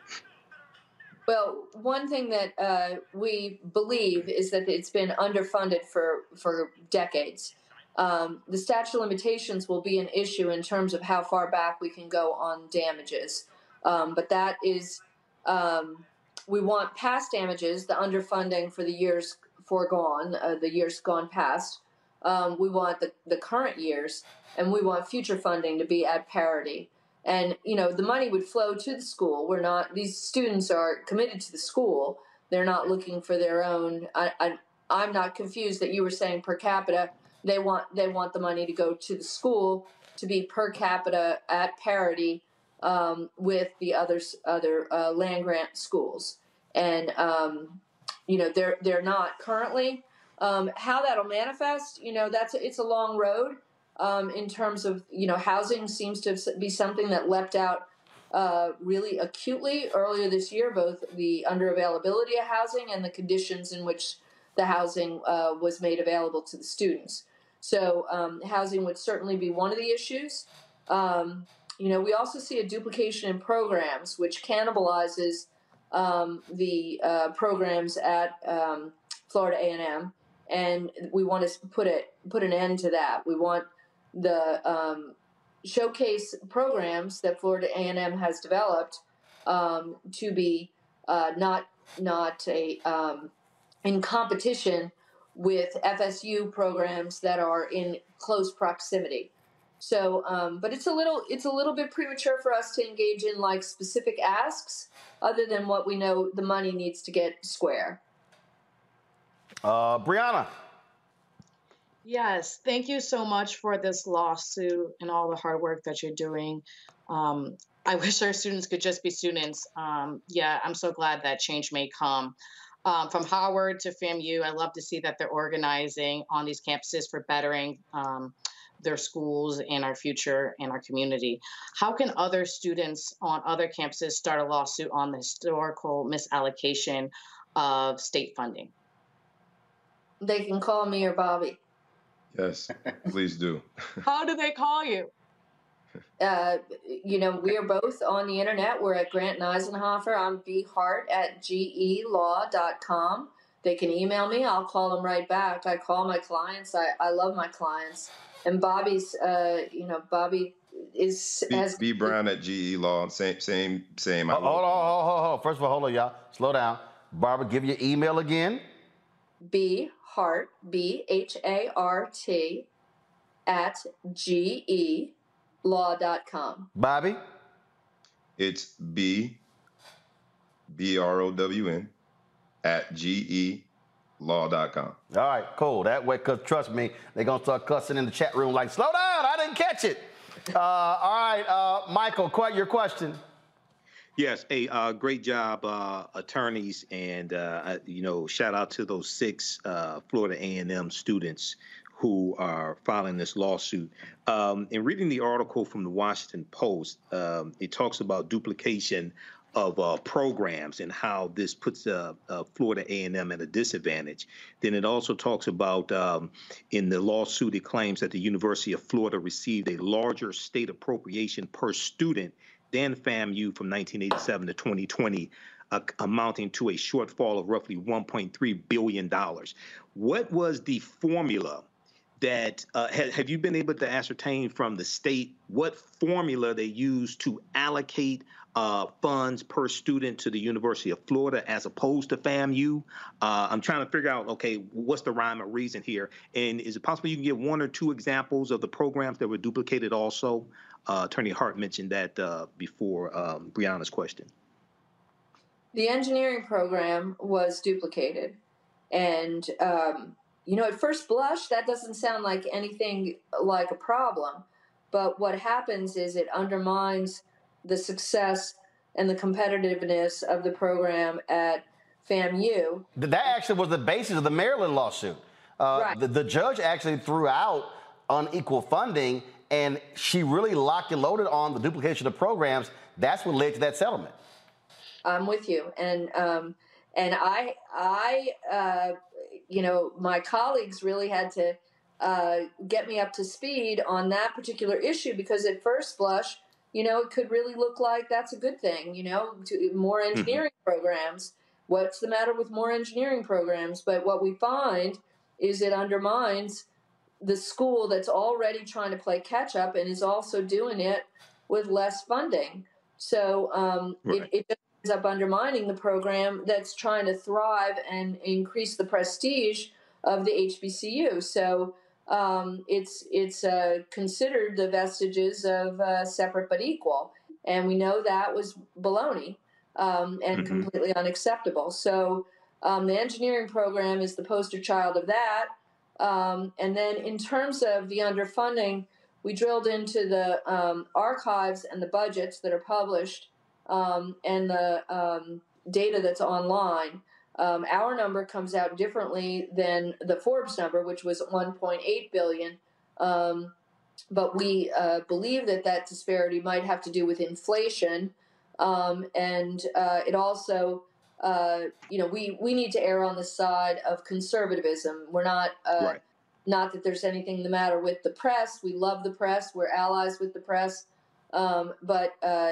Well one thing that uh, we believe is that it's been underfunded for for decades. Um, the statute of limitations will be an issue in terms of how far back we can go on damages. Um, but that is um, we want past damages, the underfunding for the years foregone, uh, the years gone past. Um, we want the, the current years, and we want future funding to be at parity. And you know, the money would flow to the school. We're not; these students are committed to the school. They're not looking for their own. I, I, I'm not confused that you were saying per capita. They want they want the money to go to the school to be per capita at parity um, with the others, other uh, land grant schools, and um, you know they're they're not currently. Um, how that'll manifest, you know, that's it's a long road. Um, in terms of you know, housing seems to be something that leapt out uh, really acutely earlier this year, both the underavailability of housing and the conditions in which the housing uh, was made available to the students. So um, housing would certainly be one of the issues. Um, you know, we also see a duplication in programs, which cannibalizes um, the uh, programs at um, Florida A&M, and we want to put it put an end to that. We want the um, showcase programs that Florida A&M has developed um, to be uh, not not a um, in competition with FSU programs that are in close proximity. So, um, but it's a little it's a little bit premature for us to engage in like specific asks, other than what we know the money needs to get square. Uh, Brianna. Yes, thank you so much for this lawsuit and all the hard work that you're doing. Um, I wish our students could just be students. Um, yeah, I'm so glad that change may come. Um, from Howard to FAMU, I love to see that they're organizing on these campuses for bettering um, their schools and our future and our community. How can other students on other campuses start a lawsuit on the historical misallocation of state funding? They can call me or Bobby. Yes, please do. How do they call you? Uh, you know, we are both on the internet. We're at Grant and Eisenhofer. I'm bhart at gelaw.com. They can email me. I'll call them right back. I call my clients. I, I love my clients. And Bobby's, uh, you know, Bobby is B, has B Brown at GE Law. Same, same, same. I Hold on, hold on, hold on. First of all, hold on, y'all. Slow down. Barbara, give your email again. B Hart B H A R T at G E law.com. Bobby? It's B B R O W N at GE law.com. All right, cool. That way, because trust me, they're going to start cussing in the chat room like, slow down, I didn't catch it. Uh, all right, uh, Michael, quite your question. Yes, a uh, great job, uh, attorneys, and uh, you know, shout out to those six uh, Florida A&M students who are filing this lawsuit. Um, in reading the article from the Washington Post, um, it talks about duplication of uh, programs and how this puts uh, uh, Florida A&M at a disadvantage. Then it also talks about um, in the lawsuit, it claims that the University of Florida received a larger state appropriation per student than FAMU from 1987 to 2020. Uh, amounting to a shortfall of roughly $1.3 billion. What was the formula that uh, ha- have you been able to ascertain from the state what formula they use to allocate uh, funds per student to the University of Florida as opposed to FAMU? Uh, I'm trying to figure out, okay, what's the rhyme or reason here? And is it possible you can give one or two examples of the programs that were duplicated also? Uh, Attorney Hart mentioned that uh, before um, Brianna's question. The engineering program was duplicated. And um, you know, at first blush, that doesn't sound like anything like a problem. But what happens is it undermines the success and the competitiveness of the program at FAMU. That actually was the basis of the Maryland lawsuit. Uh, Right. the, the judge actually threw out unequal funding, and she really locked and loaded on the duplication of programs. That's what led to that settlement. I'm with you, and um, and I I uh, you know my colleagues really had to uh, get me up to speed on that particular issue because at first blush, you know, it could really look like that's a good thing. You know, to, more engineering programs. What's the matter with more engineering programs? But what we find is it undermines the school that's already trying to play catch up and is also doing it with less funding. So um, Right. it, it ends up undermining the program that's trying to thrive and increase the prestige of the HBCU. So um, it's it's uh, considered the vestiges of uh, separate but equal, and we know that was baloney um, and Mhm. completely unacceptable. So um, the engineering program is the poster child of that. Um, and then in terms of the underfunding, we drilled into the um, archives and the budgets that are published um, and the um, data that's online. Um, our number comes out differently than the Forbes number, which was 1.8 billion. Um, but we uh, believe that that disparity might have to do with inflation, um, and uh, it also, uh, you know, we we need to err on the side of conservatism. We're not uh, Right. not that there's anything the matter with the press. We love the press. We're allies with the press. Um, but uh,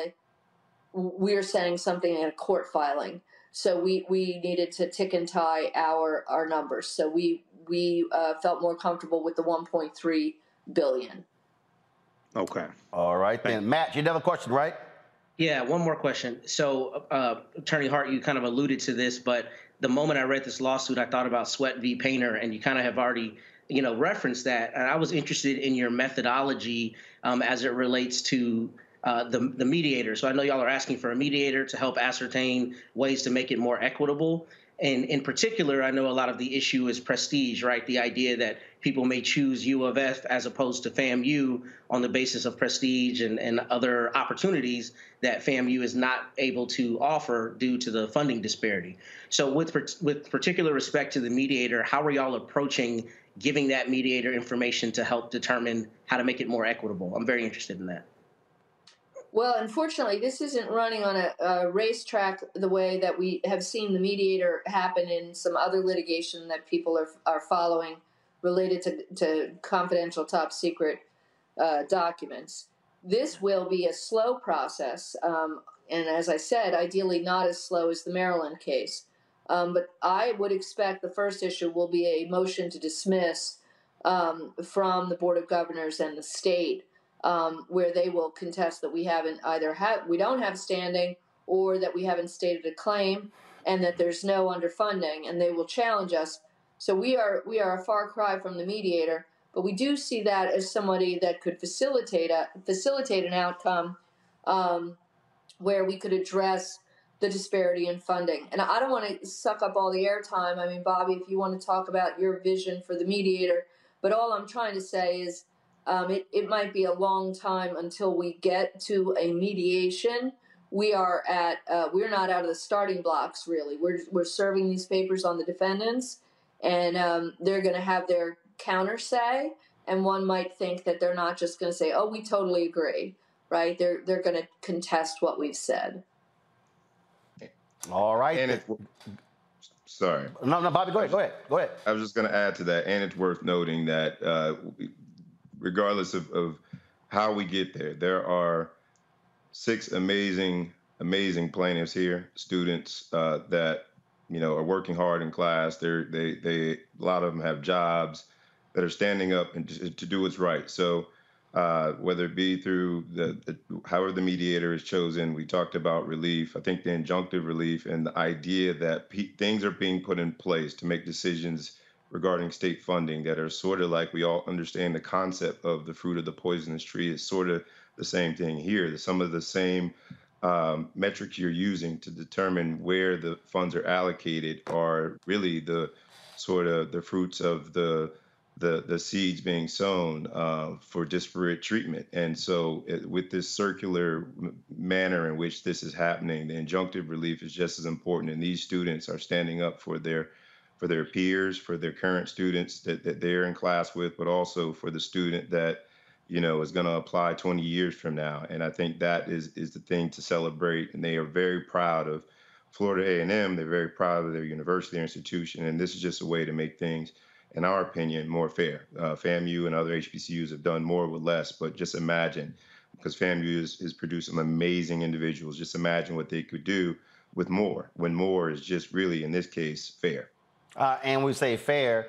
we're saying something in a court filing. So we, we needed to tick and tie our, our numbers. So we, we uh, felt more comfortable with the 1.3 billion. Okay. All right then, Matt, you have a question, right? Yeah, one more question. So, uh, Attorney Hart, you kind of alluded to this, but the moment I read this lawsuit, I thought about Sweatt v. Painter, and you kind of have already, you know, referenced that. And I was interested in your methodology um, as it relates to uh, the the mediator. So I know y'all are asking for a mediator to help ascertain ways to make it more equitable. And in particular, I know a lot of the issue is prestige, right? The idea that people may choose U of F as opposed to FAMU on the basis of prestige and, and other opportunities that FAMU is not able to offer due to the funding disparity. So, with with particular respect to the mediator, how are y'all approaching giving that mediator information to help determine how to make it more equitable? I'm very interested in that. Well, unfortunately, this isn't running on a, a, racetrack the way that we have seen the mediator happen in some other litigation that people are, are following related to, to confidential top secret uh, documents. This will be a slow process, um, and as I said, ideally not as slow as the Maryland case. Um, but I would expect the first issue will be a motion to dismiss um, from the Board of Governors and the state um, where they will contest that we haven't either have we don't have standing or that we haven't stated a claim and that there's no underfunding and they will challenge us. So we are we are a far cry from the mediator but we do see that as somebody that could facilitate a facilitate an outcome um, where we could address the disparity in funding. And i don't want to suck up all the airtime. I mean bobby if you want to talk about your vision for the mediator but all i'm trying to say is um, it, it might be a long time until we get to a mediation. We are at uh, we're not out of the starting blocks really. We're we're serving these papers on the defendants, and um, they're going to have their counter say. And one might think that they're not just going to say, "Oh, we totally agree," right? They're they're going to contest what we've said. All right. And it, sorry. No, no, Bobby, go ahead. Go ahead. Go ahead. I was just going to add to that, and it's worth noting that uh, regardless of, of how we get there, there are six amazing, amazing plaintiffs here, students uh, that you know are working hard in class. They're they they a lot of them have jobs that are standing up and to, to do what's right. So. Uh, whether it be through the, the, however the mediator is chosen, we talked about relief. I think the injunctive relief and the idea that pe- things are being put in place to make decisions regarding state funding that are sort of like we all understand the concept of the fruit of the poisonous tree is sort of the same thing here. Some of the same um, metrics you're using to determine where the funds are allocated are really the sort of the fruits of the the, the seeds being sown uh, for disparate treatment. And so, it, with this circular manner in which this is happening, the injunctive relief is just as important. And these students are standing up for their for their peers, for their current students that, that they're in class with, but also for the student that you know is going to apply 20 years from now. And I think that is is the thing to celebrate. And they are very proud of Florida A&M. They're very proud of their university, their institution, and this is just a way to make things, in our opinion, more fair. Uh, FAMU and other HBCUs have done more with less, but just imagine, because FAMU is, is producing amazing individuals. Just imagine what they could do with more, when more is just really, in this case, fair. Uh, and we say fair,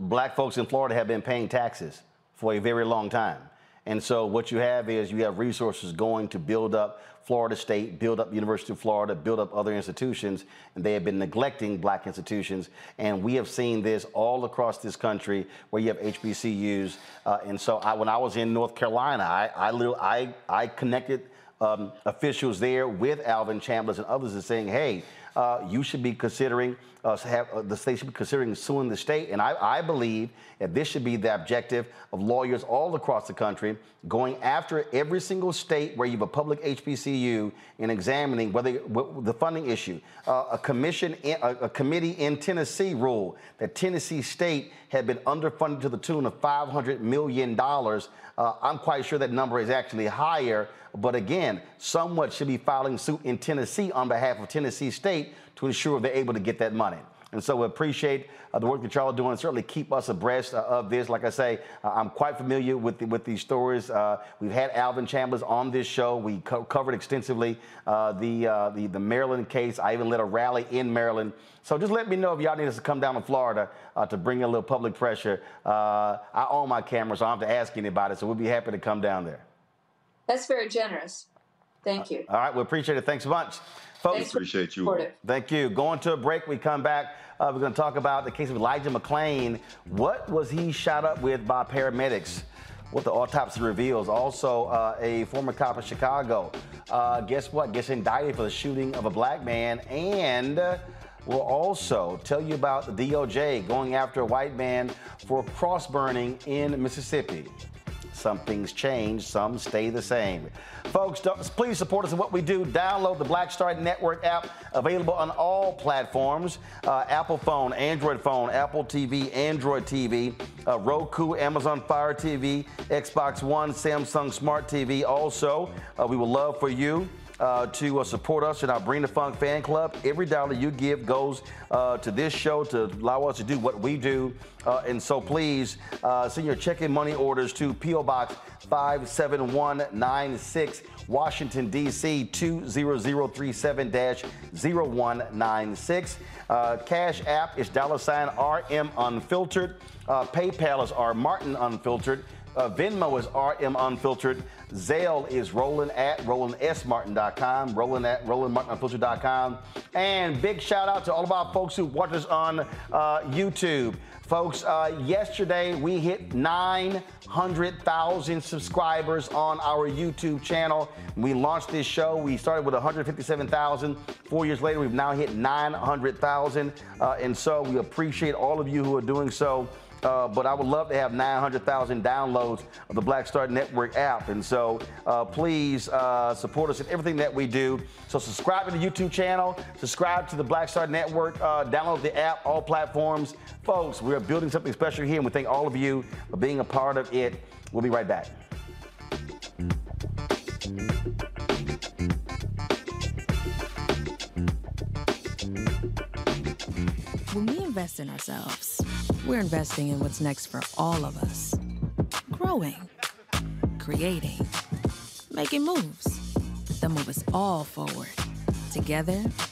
black folks in Florida have been paying taxes for a very long time. And so what you have is you have resources going to build up Florida State, build up University of Florida, build up other institutions, and they have been neglecting black institutions. And we have seen this all across this country where you have HBCUs. Uh, and so I, when I was in North Carolina, I, I, I, I connected um, officials there with Alvin Chambliss and others and saying, hey, uh, you should be considering, uh, have, uh, the state should be considering suing the state. And I, I, believe that this should be the objective of lawyers all across the country, going after every single state where you have a public HBCU and examining whether the funding issue. Uh, a commission, in, a, a committee in Tennessee ruled that Tennessee State had been underfunded to the tune of $500 million. Uh, I'm quite sure that number is actually higher. But again, someone should be filing suit in Tennessee on behalf of Tennessee State to ensure they're able to get that money. And so we appreciate uh, the work that y'all are doing. Certainly keep us abreast uh, of this. Like I say, uh, I'm quite familiar with the, with these stories. Uh, we've had Alvin Chambers on this show. We co- covered extensively uh, the, uh, the the Maryland case. I even led a rally in Maryland. So just let me know if y'all need us to come down to Florida to bring a little public pressure. I own my camera, so I don't have to ask anybody. So we'll be happy to come down there. That's very generous. Thank you. All right, we appreciate it. Thanks so much. Folks, appreciate you. Thank you. Going to a break, we come back. Uh, we're going to talk about the case of Elijah McClain. What was he shot up with by paramedics? What the autopsy reveals. Also, uh, a former cop in Chicago. Uh, guess what? Gets indicted for the shooting of a black man. And we'll also tell you about the DOJ going after a white man for cross burning in Mississippi. Some things change, some stay the same. Folks, please support us in what we do. Download the Black Star Network app, available on all platforms uh, Apple phone, Android phone, Apple TV, Android TV, uh, Roku, Amazon Fire TV, Xbox One, Samsung Smart TV. Also, uh, we would love for you uh, to uh, support us in our Bring the Funk fan club. Every dollar you give goes uh, to this show to allow us to do what we do. Uh, and so please uh, send your checking money orders to P.O. Box 57196. Washington, D.C. 20037 0196. Uh, Cash App is dollar sign RM Unfiltered. PayPal is R Martin Unfiltered. Venmo is RM Unfiltered. Zelle is Roland at RolandSMartin.com, Roland at RolandMartinUnfiltered.com. And big shout out to all of our folks who watch us on uh, YouTube. Folks, uh, yesterday we hit 900,000 subscribers on our YouTube channel. We launched this show. We started with 157,000. Four years later, we've now hit 900,000. Uh, and so we appreciate all of you who are doing so. Uh, but I would love to have 900,000 downloads of the Black Star Network app. And so uh, please uh, support us in everything that we do. So subscribe to the YouTube channel, subscribe to the Black Star Network, uh, download the app, all platforms. Folks, we're building something special here, and we thank all of you for being a part of it. We'll be right back. Invest in ourselves, we're investing in what's next for all of us. Growing, creating, making moves that move us all forward. Together,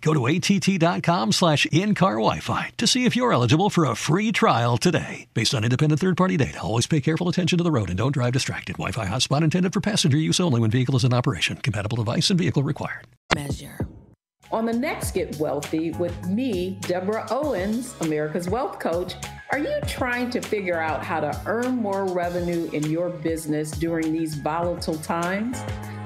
Go to att.com slash in-car Wi-Fi to see if you're eligible for a free trial today. Based on independent third-party data, always pay careful attention to the road and don't drive distracted. Wi-Fi hotspot intended for passenger use only when vehicle is in operation. Compatible device and vehicle required. Measure. On the next Get Wealthy with me, Deborah Owens, America's Wealth Coach, are you trying to figure out how to earn more revenue in your business during these volatile times?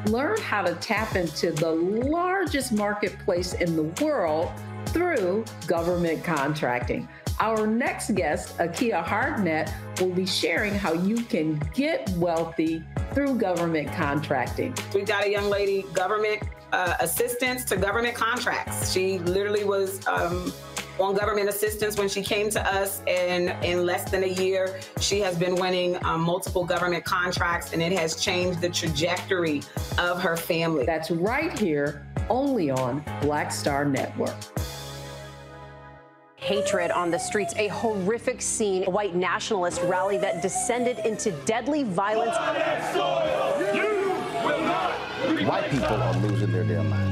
Learn how to tap into the largest marketplace in the world through government contracting. Our next guest, Akia Hardnett, will be sharing how you can get wealthy through government contracting. We've got a young lady, government uh, assistance to government contracts. She literally was um, on government assistance when she came to us, and in less than a year, she has been winning um, multiple government contracts, and it has changed the trajectory of her family. That's right here, only on Black Star Network hatred on the streets, a horrific scene, a white nationalist rally that descended into deadly violence. White people are losing their damn minds.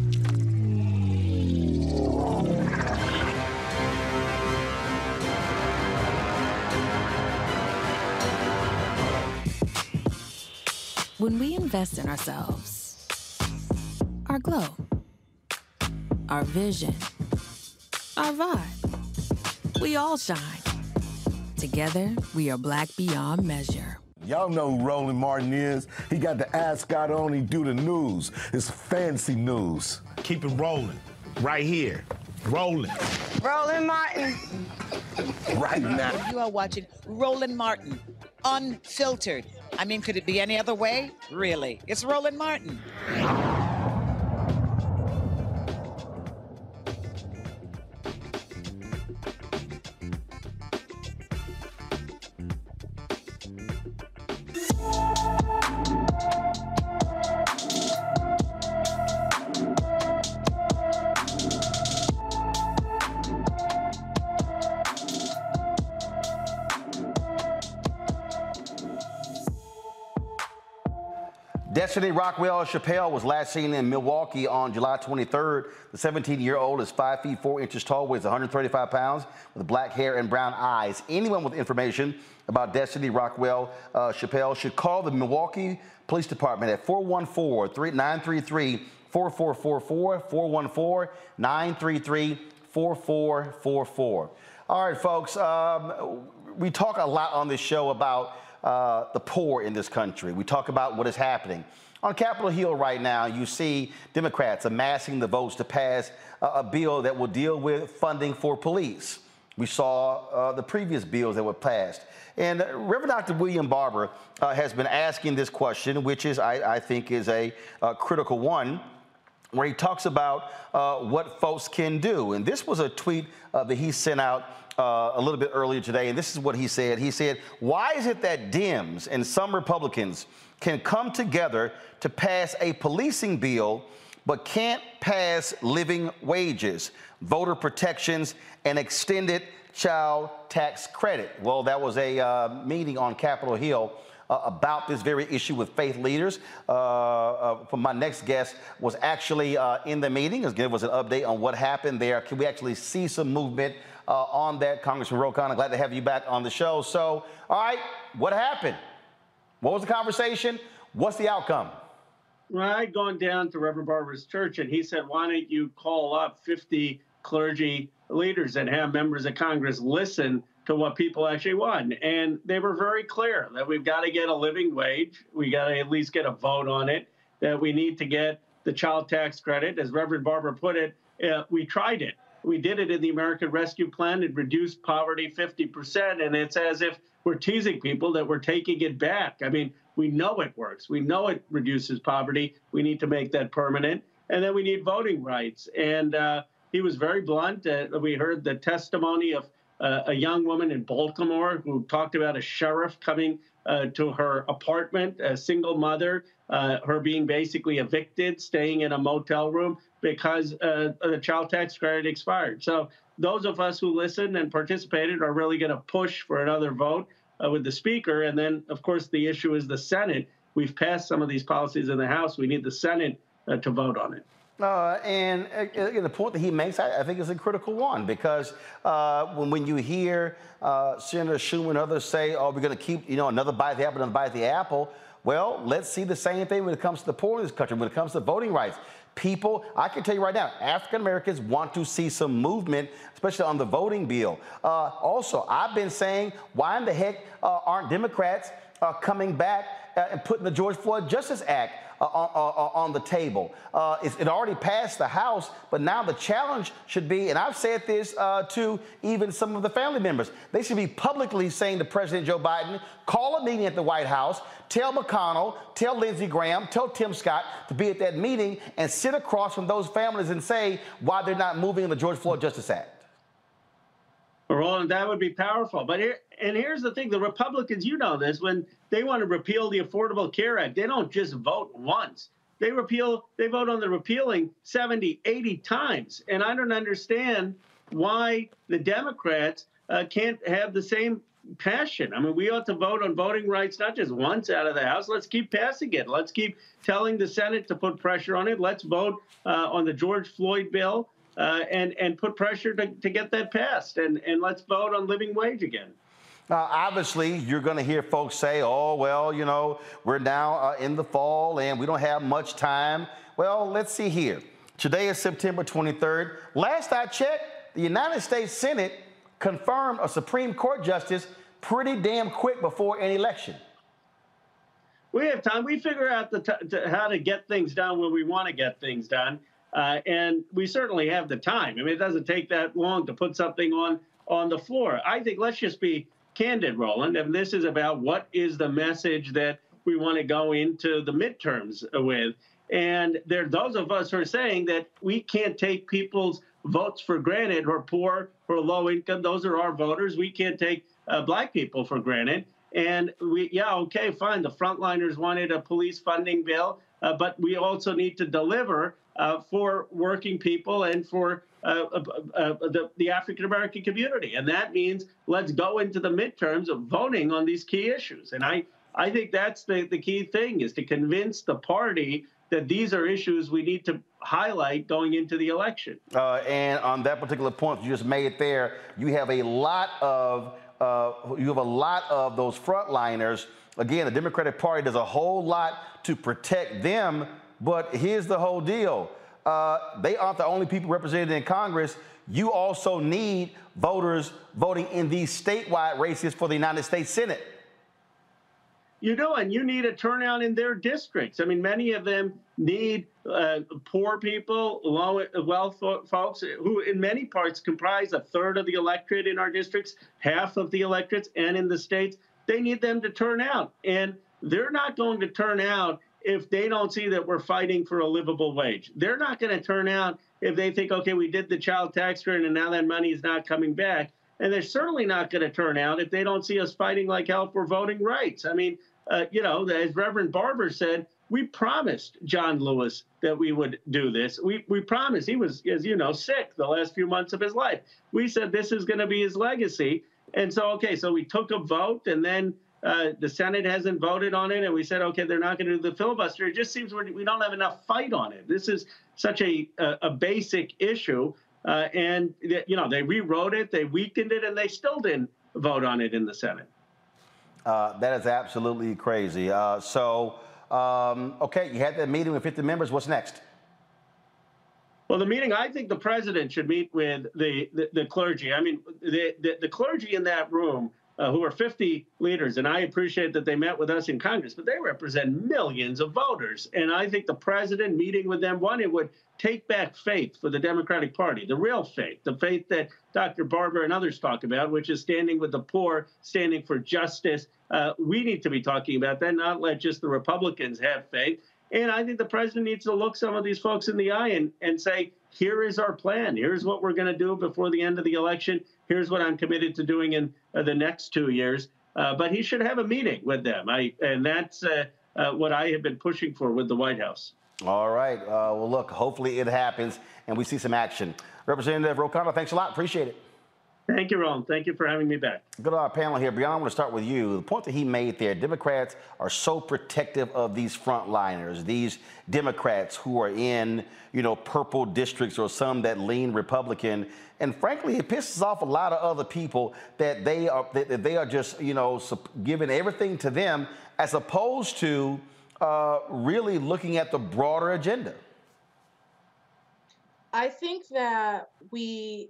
When we invest in ourselves, our glow, our vision, our vibe, we all shine. Together, we are black beyond measure. Y'all know who Roland Martin is. He got the ascot on, he do the news. It's fancy news. Keep it rolling. Right here. Rolling. Roland Martin. right now. You are watching Roland Martin, unfiltered. I mean, could it be any other way? Really? It's Roland Martin. Rockwell Chappelle was last seen in Milwaukee on July 23rd. The 17-year-old is 5 feet 4 inches tall, weighs 135 pounds, with black hair and brown eyes. Anyone with information about Destiny Rockwell uh, Chappelle should call the Milwaukee Police Department at 414-933-4444, 414-933-4444. All right, folks, um, we talk a lot on this show about uh, the poor in this country. We talk about what is happening. On Capitol Hill right now, you see Democrats amassing the votes to pass a, a bill that will deal with funding for police. We saw uh, the previous bills that were passed. And Reverend Dr. William Barber uh, has been asking this question, which is, I, I think, is a, critical one, where he talks about uh, what folks can do. And this was a tweet uh, that he sent out uh, a little bit earlier today, and this is what he said. He said, Why is it that Dems and some Republicans can come together to pass a policing bill, but can't pass living wages, voter protections, and extended child tax credit. Well, that was a uh, meeting on Capitol Hill. Uh, about this very issue with faith leaders. Uh, uh, my next guest was actually uh, in the meeting. Give us an update on what happened there. Can we actually see some movement uh, on that, Congressman Ro Khanna, I'm Glad to have you back on the show. So, all right, what happened? What was the conversation? What's the outcome? Well, I'd gone down to Reverend Barber's church, and he said, "Why don't you call up 50 clergy leaders and have members of Congress listen to what people actually want. And they were very clear that we've got to get a living wage. We got to at least get a vote on it, that we need to get the child tax credit. As Reverend Barber put it, uh, we tried it. We did it in the American Rescue Plan. It reduced poverty 50%. And it's as if we're teasing people that we're taking it back. I mean, we know it works. We know it reduces poverty. We need to make that permanent. And then we need voting rights. And uh, he was very blunt. Uh, we heard the testimony of uh, a young woman in Baltimore who talked about a sheriff coming uh, to her apartment, a single mother, uh, her being basically evicted, staying in a motel room because uh, the child tax credit expired. So those of us who listened and participated are really going to push for another vote uh, with the speaker. And then, of course, the issue is the Senate. We've passed some of these policies in the House. We need the Senate uh, to vote on it. Uh, and uh, the point that he makes, I, I, think, is a critical one because uh, when, when you hear uh, Senator Schumer and others say, "Oh, we're going to keep, you know, another bite of the apple, another bite of the apple," well, let's see the same thing when it comes to the poor in this country, when it comes to voting rights. People, I can tell you right now, African Americans want to see some movement, especially on the voting bill. Uh, also, I've been saying, why in the heck uh, aren't Democrats coming back and putting the George Floyd Justice Act? Uh, on, uh, uh, on, the table. Uh, it, already passed the House, but now the challenge should be, and I've said this uh, to even some of the family members, they should be publicly saying to President Joe Biden, call a meeting at the White House, tell McConnell, tell Lindsey Graham, tell Tim Scott to be at that meeting and sit across from those families and say why they're not moving in the George Floyd Justice Act. Roland, that would be powerful. But here, and here's the thing: the Republicans, you know this, when they want to repeal the Affordable Care Act, they don't just vote once. They repeal, they vote on the repealing 70, 80 times. And I don't understand why the Democrats uh, can't have the same passion. I mean, we ought to vote on voting rights not just once out of the House. Let's keep passing it. Let's keep telling the Senate to put pressure on it. Let's vote uh, on the George Floyd bill uh, and and put pressure to, to get that passed. And and let's vote on living wage again. Now, obviously, you're going to hear folks say, oh, well, you know, we're now uh, in the fall and we don't have much time. Well, let's see here. Today is September 23rd. Last I checked, the United States Senate confirmed a Supreme Court justice pretty damn quick before an election. We have time. We figure out the t- to how to get things done when we want to get things done. Uh, and we certainly have the time. I mean, it doesn't take that long to put something on on the floor. I think let's just be candid, Roland. And this is about what is the message that we want to go into the midterms with. And there are those of us who are saying that we can't take people's votes for granted who are poor, who are low income. Those are our voters. We can't take uh, black people for granted. And we, yeah, okay, fine. The frontliners wanted a police funding bill, uh, but we also need to deliver uh, for working people and for uh, uh, uh, the, the African American community. And that means let's go into the midterms of voting on these key issues. And I, I think that's the, the key thing is to convince the party that these are issues we need to highlight going into the election. Uh, and on that particular point you just made there, you have a lot of uh, you have a lot of those frontliners. Again, the Democratic Party does a whole lot to protect them, but here's the whole deal uh, they aren't the only people represented in Congress. You also need voters voting in these statewide races for the United States Senate. You do, and you need a turnout in their districts. I mean, many of them need uh, poor people, low wealth folks, who in many parts comprise a third of the electorate in our districts, half of the electorates, and in the states. They need them to turn out, and they're not going to turn out if they don't see that we're fighting for a livable wage. They're not going to turn out if they think, okay, we did the child tax credit and now that money is not coming back. And they're certainly not going to turn out if they don't see us fighting like hell for voting rights. I mean, uh, you know, as Reverend Barber said, we promised John Lewis that we would do this. We we promised he was, as you know, sick the last few months of his life. We said this is going to be his legacy, and so okay, so we took a vote, and then uh, the Senate hasn't voted on it, and we said okay, they're not going to do the filibuster. It just seems we're, don't have enough fight on it. This is such a a, a basic issue, uh, and you know they rewrote it, they weakened it, and they still didn't vote on it in the Senate. Uh, that is absolutely crazy. Uh, so. Um, okay, you had that meeting with 50 members. What's next? Well, the meeting, I think the president should meet with the, the, the clergy. I mean, the, the, the, clergy in that room, uh, who are 50 leaders, and I appreciate that they met with us in Congress, but they represent millions of voters. And I think the president meeting with them, one, it would take back faith for the Democratic Party, the real faith, the faith that Dr. Barber and others talk about, which is standing with the poor, standing for justice. Uh, we need to be talking about that, not let just the Republicans have faith. And I think the president needs to look some of these folks in the eye and, and say, here is our plan. Here's what we're going to do before the end of the election. Here's what I'm committed to doing in uh, the next two years. Uh, but he should have a meeting with them. I, and that's uh, uh, what I have been pushing for with the White House. All right. Uh, well, look, hopefully it happens and we see some action. Representative Ro thanks a lot. Appreciate it. Thank you, Ron. Thank you for having me back. Good to our panel here. Brianna, I want to start with you. The point that he made there, Democrats are so protective of these frontliners, these Democrats who are in, you know, purple districts or some that lean Republican. And frankly, it pisses off a lot of other people that they are that they are just, you know, giving everything to them as opposed to uh, really looking at the broader agenda. I think that we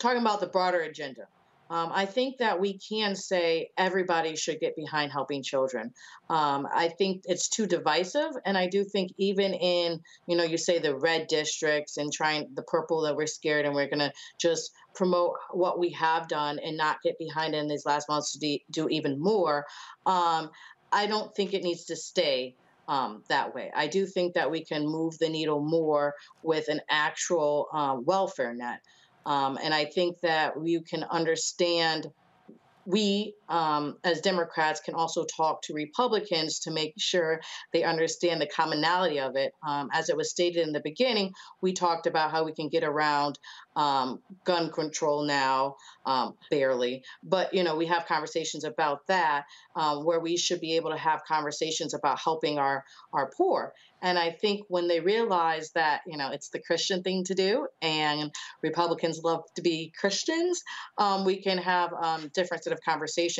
talking about the broader agenda. Um, I think that we can say everybody should get behind helping children. Um, I think it's too divisive, and I do think even in you know you say the red districts and trying the purple that we're scared and we're gonna just promote what we have done and not get behind in these last months to do even more. Um, I don't think it needs to stay um, that way. I do think that we can move the needle more with an actual um, welfare net. Um, and I think that you can understand we um, as Democrats can also talk to Republicans to make sure they understand the commonality of it. Um, as it was stated in the beginning, we talked about how we can get around um, gun control now, um, barely, but you know we have conversations about that um, where we should be able to have conversations about helping our our poor. And I think when they realize that, you know, it's the Christian thing to do and Republicans love to be Christians, um, we can have different sort of conversations.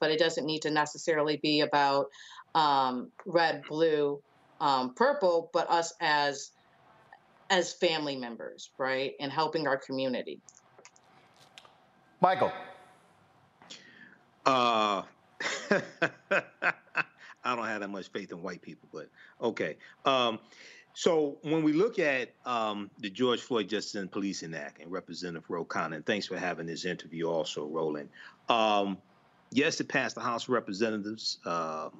but it doesn't need to necessarily be about um, red, blue, um, purple, but us as as family members, right, and helping our community. Michael. Uh, I don't have that much faith in white people, but okay. Um, so when we look at um, the George Floyd Justice and Policing Act and Representative Ro Khanna, thanks for having this interview also, Roland. Um, yes, it passed the House of Representatives uh,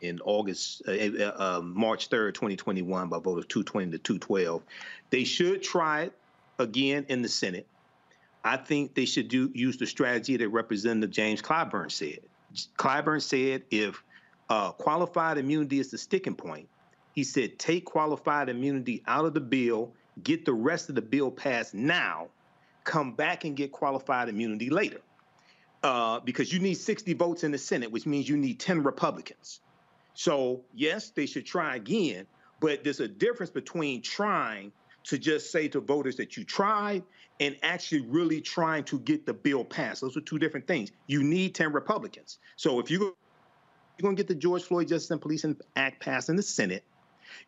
in August, uh, uh, um, March 3rd, 2021, by vote of 220 to 212. They should try it again in the Senate. I think they should do use the strategy that Representative James Clyburn said. Clyburn said if uh, qualified immunity is the sticking point, he said take qualified immunity out of the bill, get the rest of the bill passed now, come back and get qualified immunity later uh, because you need 60 votes in the Senate, which means you need 10 Republicans. So, yes, they should try again, but there's a difference between trying to just say to voters that you tried and actually really trying to get the bill passed. Those are two different things. You need 10 Republicans. So, if you're going to get the George Floyd Justice and Policing Act passed in the Senate,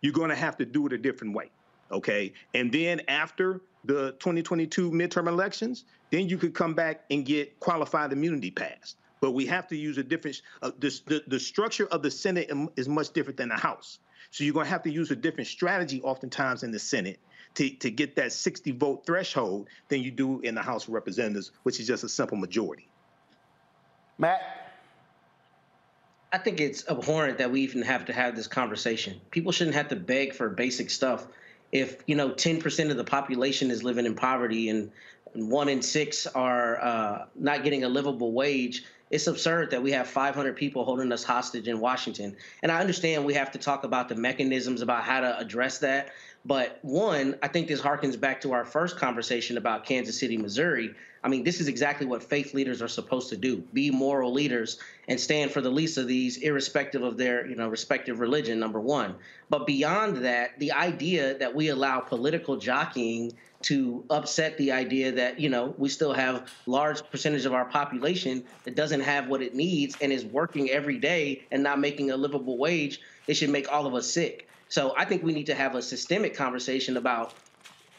you're going to have to do it a different way. Okay. And then after the 2022 midterm elections, then you could come back and get qualified immunity passed. But we have to use a different, uh, this, the, the structure of the Senate is much different than the House. So you're going to have to use a different strategy oftentimes in the Senate to, to get that 60 vote threshold than you do in the House of Representatives, which is just a simple majority. Matt? I think it's abhorrent that we even have to have this conversation. People shouldn't have to beg for basic stuff if you know 10% of the population is living in poverty and one in six are uh, not getting a livable wage it's absurd that we have 500 people holding us hostage in washington and i understand we have to talk about the mechanisms about how to address that but one, I think this harkens back to our first conversation about Kansas City, Missouri. I mean, this is exactly what faith leaders are supposed to do: be moral leaders and stand for the least of these, irrespective of their, you know, respective religion. Number one. But beyond that, the idea that we allow political jockeying to upset the idea that you know we still have large percentage of our population that doesn't have what it needs and is working every day and not making a livable wage, it should make all of us sick. So I think we need to have a systemic conversation about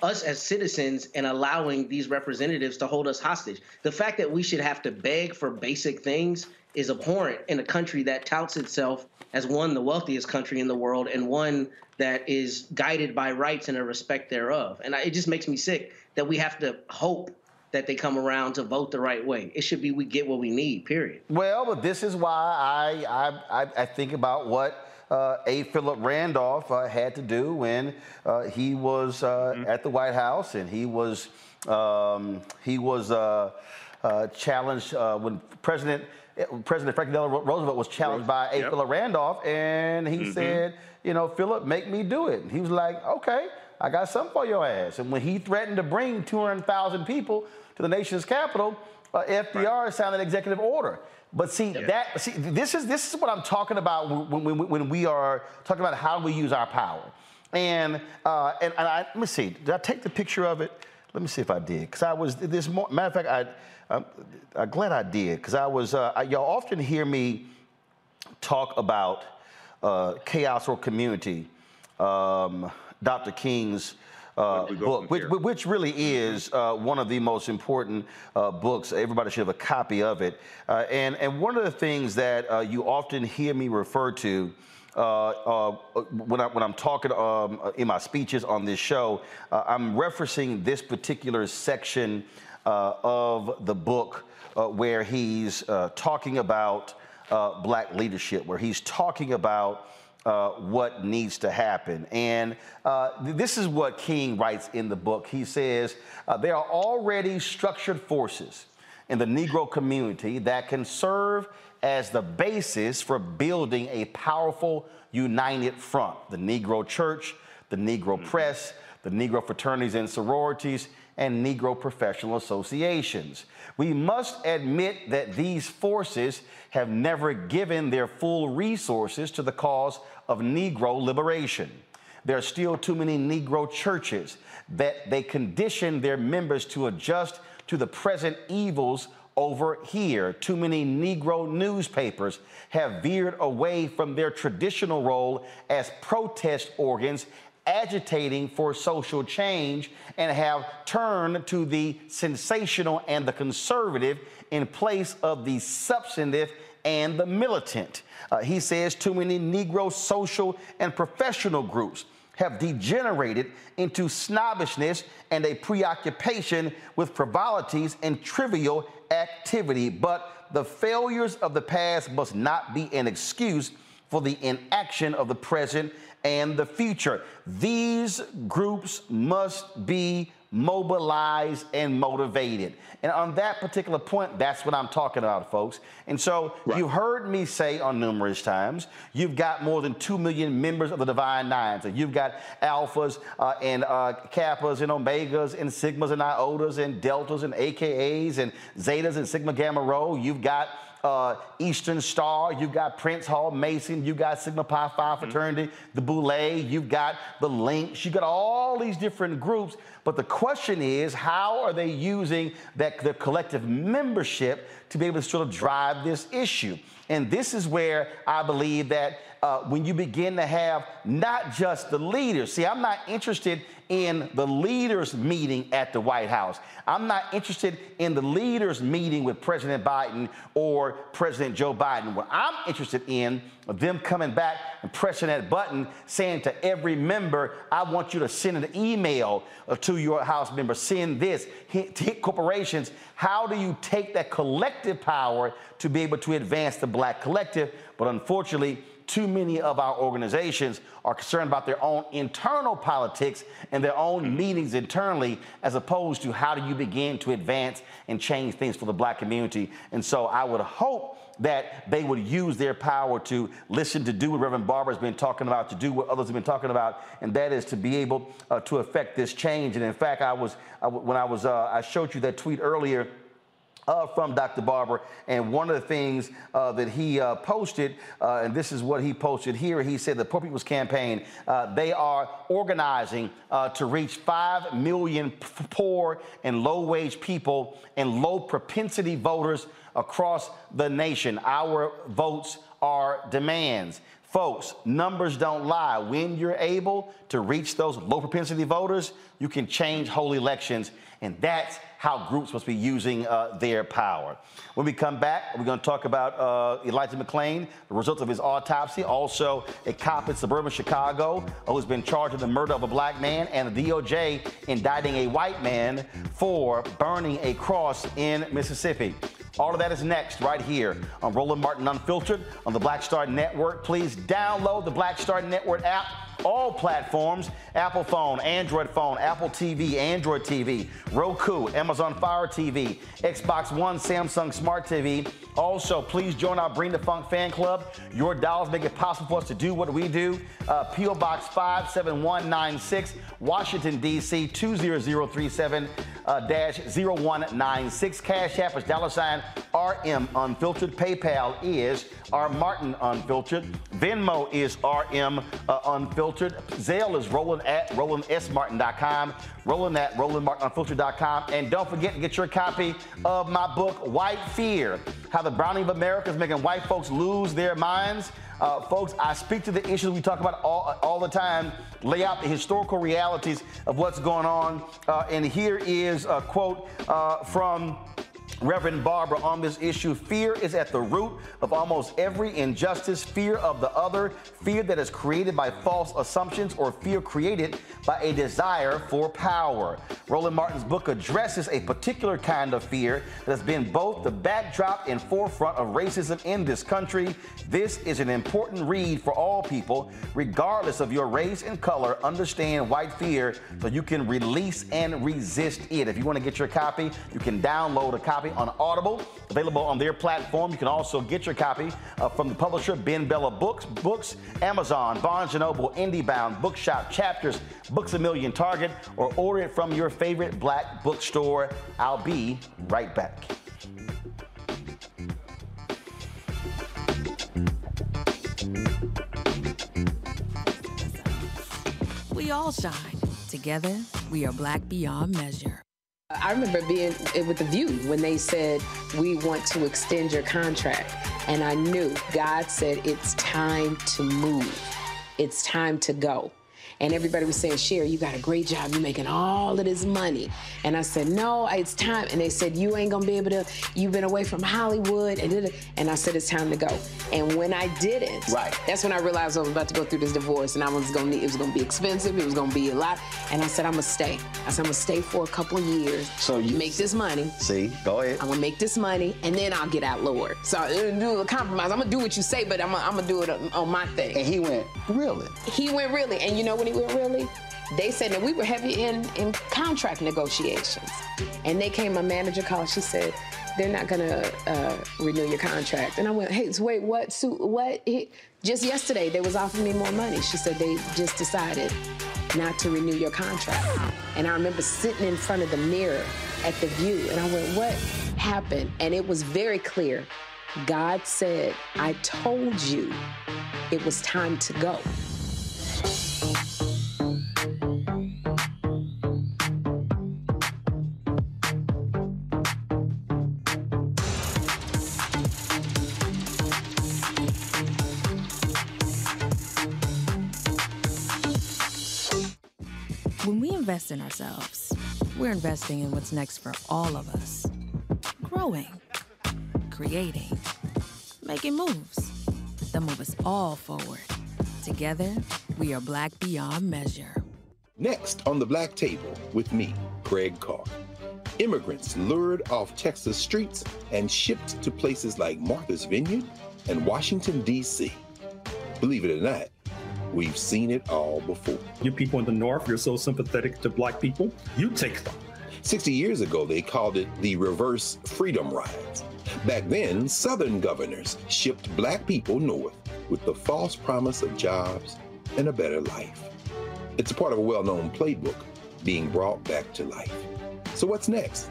us as citizens and allowing these representatives to hold us hostage. The fact that we should have to beg for basic things is abhorrent in a country that touts itself as one the wealthiest country in the world and one that is guided by rights and a respect thereof. And I, it just makes me sick that we have to hope that they come around to vote the right way. It should be we get what we need. Period. Well, but this is why I I, I think about what uh, A. Philip Randolph uh, had to do when uh, he was uh, mm-hmm. at the White House and he was um, he was uh, uh, challenged when President President Franklin Delano Roosevelt was challenged by A. Yep. Philip Randolph, and he mm-hmm. said, you know, Philip, make me do it. And he was like, okay, I got something for your ass. And when he threatened to bring 200,000 people to the nation's capital, FDR right. signed an executive order. But see yeah. that see this is this is what I'm talking about when, when, when we are talking about how we use our power. And uh, and, and I, let me see. Did I take the picture of it? Let me see if I did. Because I was this more, matter of fact, I I'm, I'm glad I did. Because I was uh, I, y'all often hear me talk about uh, chaos or community. Um, Dr. King's uh, book, which, which, really is uh, one of the most important uh, books. Everybody should have a copy of it. Uh, and, and one of the things that uh, you often hear me refer to uh, when, I, when I'm talking um, in my speeches on this show, I'm referencing this particular section of the book where he's talking about black leadership, where he's talking about uh, what needs to happen. And uh, this is what King writes in the book. He says, uh, There are already structured forces in the Negro community that can serve as the basis for building a powerful, united front. The Negro Church, the Negro mm-hmm. Press, the Negro fraternities and sororities, and Negro professional associations. We must admit that these forces have never given their full resources to the cause of Negro liberation. There are still too many Negro churches that they condition their members to adjust to the present evils over here. Too many Negro newspapers have veered away from their traditional role as protest organs agitating for social change and have turned to the sensational and the conservative in place of the substantive and the militant. Uh, he says too many Negro social and professional groups have degenerated into snobbishness and a preoccupation with frivolities and trivial activity. But the failures of the past must not be an excuse for the inaction of the present and the future. These groups must be mobilized and motivated. And on that particular point, that's what I'm talking about, folks. And so right. you heard me say on numerous times, you've got more than 2 million members of the Divine Nine. So you've got alphas uh, and uh, kappas and omegas and sigmas and iotas and deltas and AKAs and zetas and sigma gamma rho. You've got uh, Eastern Star, you've got Prince Hall Mason, you've got Sigma Pi Phi mm-hmm. fraternity, mm-hmm. the Boule, you've got the Links, you've got all these different groups. But the question is, how are they using that their collective membership to be able to sort of drive this issue? And this is where I believe that uh, when you begin to have not just the leaders, see, I'm not interested in the leaders meeting at the White House. I'm not interested in the leaders meeting with President Biden or President Joe Biden. What I'm interested in them coming back and pressing that button saying to every member, I want you to send an email uh, to your House member, send this, hit, hit corporations. How do you take that collective power to be able to advance the black collective? But unfortunately, too many of our organizations are concerned about their own internal politics and their own meetings internally, as opposed to how do you begin to advance and change things for the black community. And so I would hope that they would use their power to listen, to do what Reverend Barber has been talking about, to do what others have been talking about, and that is to be able uh, to affect this change. And in fact, I was, I, when I was, uh, I showed you that tweet earlier uh, from Dr. Barber. And one of the things uh, that he uh, posted, uh, and this is what he posted here, he said the Poor People's Campaign, uh, they are organizing uh, to reach 5 million poor and low wage people and low propensity voters across the nation. Our votes are demands. Folks, numbers don't lie. When you're able to reach those low propensity voters, you can change whole elections. And that's how groups must be using uh, their power. When we come back, we're going to talk about uh, Elijah McClain, the results of his autopsy, also a cop in suburban Chicago who's been charged with the murder of a black man, and the DOJ indicting a white man for burning a cross in Mississippi. All of that is next right here on Roland Martin Unfiltered on the Black Star Network. Please download the Black Star Network app all platforms Apple phone, Android phone, Apple TV, Android TV, Roku, Amazon Fire TV, Xbox One, Samsung Smart TV. Also, please join our Bring the Funk fan club. Your dollars make it possible for us to do what we do. Uh, P.O. Box 57196, Washington, D.C. 20037 uh, dash 0196. Cash App is dollar sign RM Unfiltered. PayPal is R Martin Unfiltered. Venmo is RM uh, Unfiltered. Zelle is Roland at RolandSMartin.com. Roland at RolandMartinUnfiltered.com. And don't forget to get your copy of my book, White Fear how the browning of America is making white folks lose their minds. Uh, folks, I speak to the issues we talk about all, all the time, lay out the historical realities of what's going on. Uh, and here is a quote uh, from Reverend Barber on this issue. Fear is at the root of almost every injustice fear of the other, fear that is created by false assumptions, or fear created by a desire for power. Roland Martin's book addresses a particular kind of fear that has been both the backdrop and forefront of racism in this country. This is an important read for all people, regardless of your race and color. Understand white fear so you can release and resist it. If you want to get your copy, you can download a copy on Audible, available on their platform. You can also get your copy uh, from the publisher BenBella Books, Books, Amazon, Barnes & Noble, IndieBound, Bookshop, Chapters, Books A Million, Target, or order it from your favorite black bookstore. I'll be right back. We all shine. Together, we are black beyond measure. I remember being eh, with The View when they said, We want to extend your contract. And I knew God said, It's time to move, it's time to go. And everybody was saying, Cher, you got a great job. You're making all of this money. And I said, no, it's time. And they said, you ain't gonna be able to, you've been away from Hollywood. And, and I said, it's time to go. And when I didn't, right. that's when I realized I was about to go through this divorce and I was gonna need, it was gonna be expensive. It was gonna be a lot. And I said, I'm gonna stay. I said, I'm gonna stay for a couple of years. So you make this money. See, go ahead. I'm gonna make this money and then I'll get out, Lord. So I'm gonna do a compromise. I'm gonna do what you say, but I'm gonna, I'm gonna do it on my thing. And he went, really? He went really. And you know when he went really? They said that we were heavy in, in contract negotiations. And they came, my manager called, she said, they're not gonna uh, renew your contract. And I went, hey, so wait, what, what? He, just yesterday, they was offering me more money. She said they just decided not to renew your contract. And I remember sitting in front of the mirror at the view, and I went, what happened? And it was very clear. God said, I told you it was time to go. Invest in ourselves, we're investing in what's next for all of us. Growing, creating, making moves that move us all forward. Together, we are black beyond measure. Next on the Black Table with me, Greg Carr. Immigrants lured off Texas streets and shipped to places like Martha's Vineyard and Washington, D.C. Believe it or not, we've seen it all before. You people in the North, you're so sympathetic to black people, you take them. 60 years ago, they called it the reverse freedom rides. Back then, Southern governors shipped black people north with the false promise of jobs and a better life. It's a part of a well known playbook being brought back to life. So, what's next?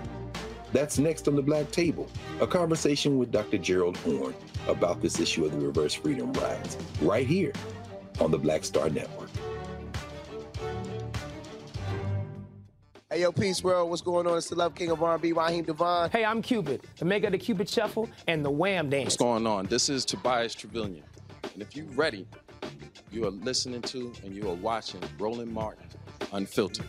That's next on the Black Table, a conversation with Dr. Gerald Horne about this issue of the reverse freedom rides, right here on the Black Star Network. Hey, yo, Peace World, what's going on? It's the Love King of R&B, Raheem DeVaughn. Hey, I'm Cupid, the maker of the Cupid Shuffle and the Wham Dance. What's going on? This is Tobias Truvillion. And if you're ready, you are listening to and you are watching Roland Martin Unfiltered.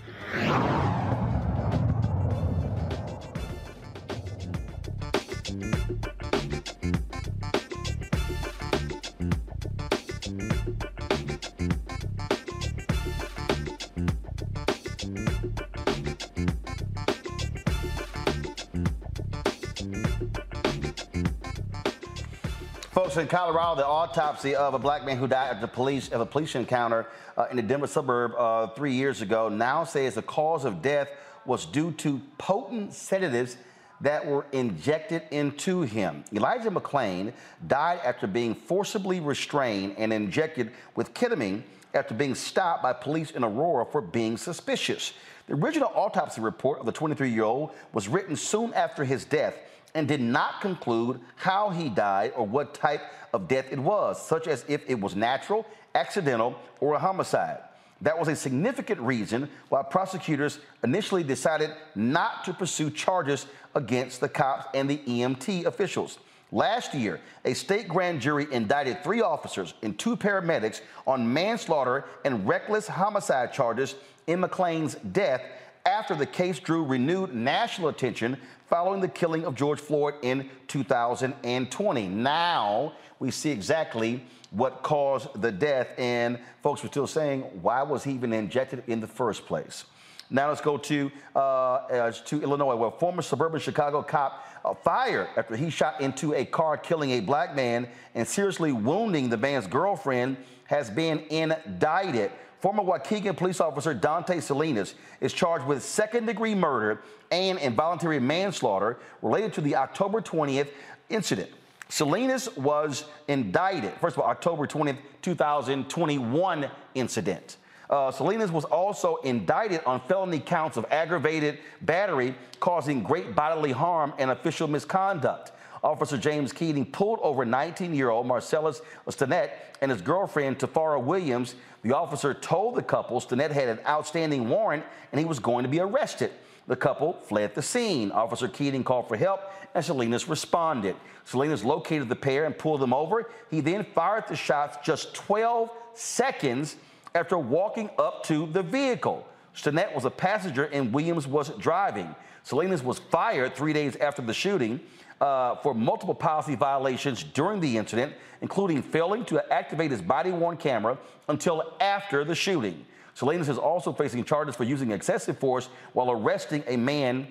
Folks in Colorado, the autopsy of a black man who died at the police of a police encounter uh, in the Denver suburb uh, three years ago now says the cause of death was due to potent sedatives that were injected into him. Elijah McClain died after being forcibly restrained and injected with ketamine after being stopped by police in Aurora for being suspicious. The original autopsy report of the 23 year old was written soon after his death and did not conclude how he died or what type of death it was, such as if it was natural, accidental, or a homicide. That was a significant reason why prosecutors initially decided not to pursue charges against the cops and the EMT officials. Last year, a state grand jury indicted three officers and two paramedics on manslaughter and reckless homicide charges in McClain's death after the case drew renewed national attention following the killing of George Floyd in 2020. Now we see exactly what caused the death, and folks were still saying, why was he even injected in the first place? Now let's go to uh, to Illinois, where former suburban Chicago cop uh, fired after he shot into a car, killing a black man and seriously wounding the man's girlfriend, has been indicted. Former Waukegan police officer Dante Salinas is charged with second-degree murder and involuntary manslaughter related to the October 20th incident. Salinas was indicted, first of all, October 20th, 2021 incident. Uh, Salinas was also indicted on felony counts of aggravated battery causing great bodily harm and official misconduct. Officer James Keating pulled over 19-year-old Marcellus Stinnett and his girlfriend Tafara Williams. The officer told the couple Stinnett had an outstanding warrant and he was going to be arrested. The couple fled the scene. Officer Keating called for help and Salinas responded. Salinas located the pair and pulled them over. He then fired the shots just 12 seconds after walking up to the vehicle. Stinnett was a passenger and Williams was driving. Salinas was fired three days after the shooting uh, for multiple policy violations during the incident, including failing to activate his body worn camera until after the shooting. Salinas is also facing charges for using excessive force while arresting a man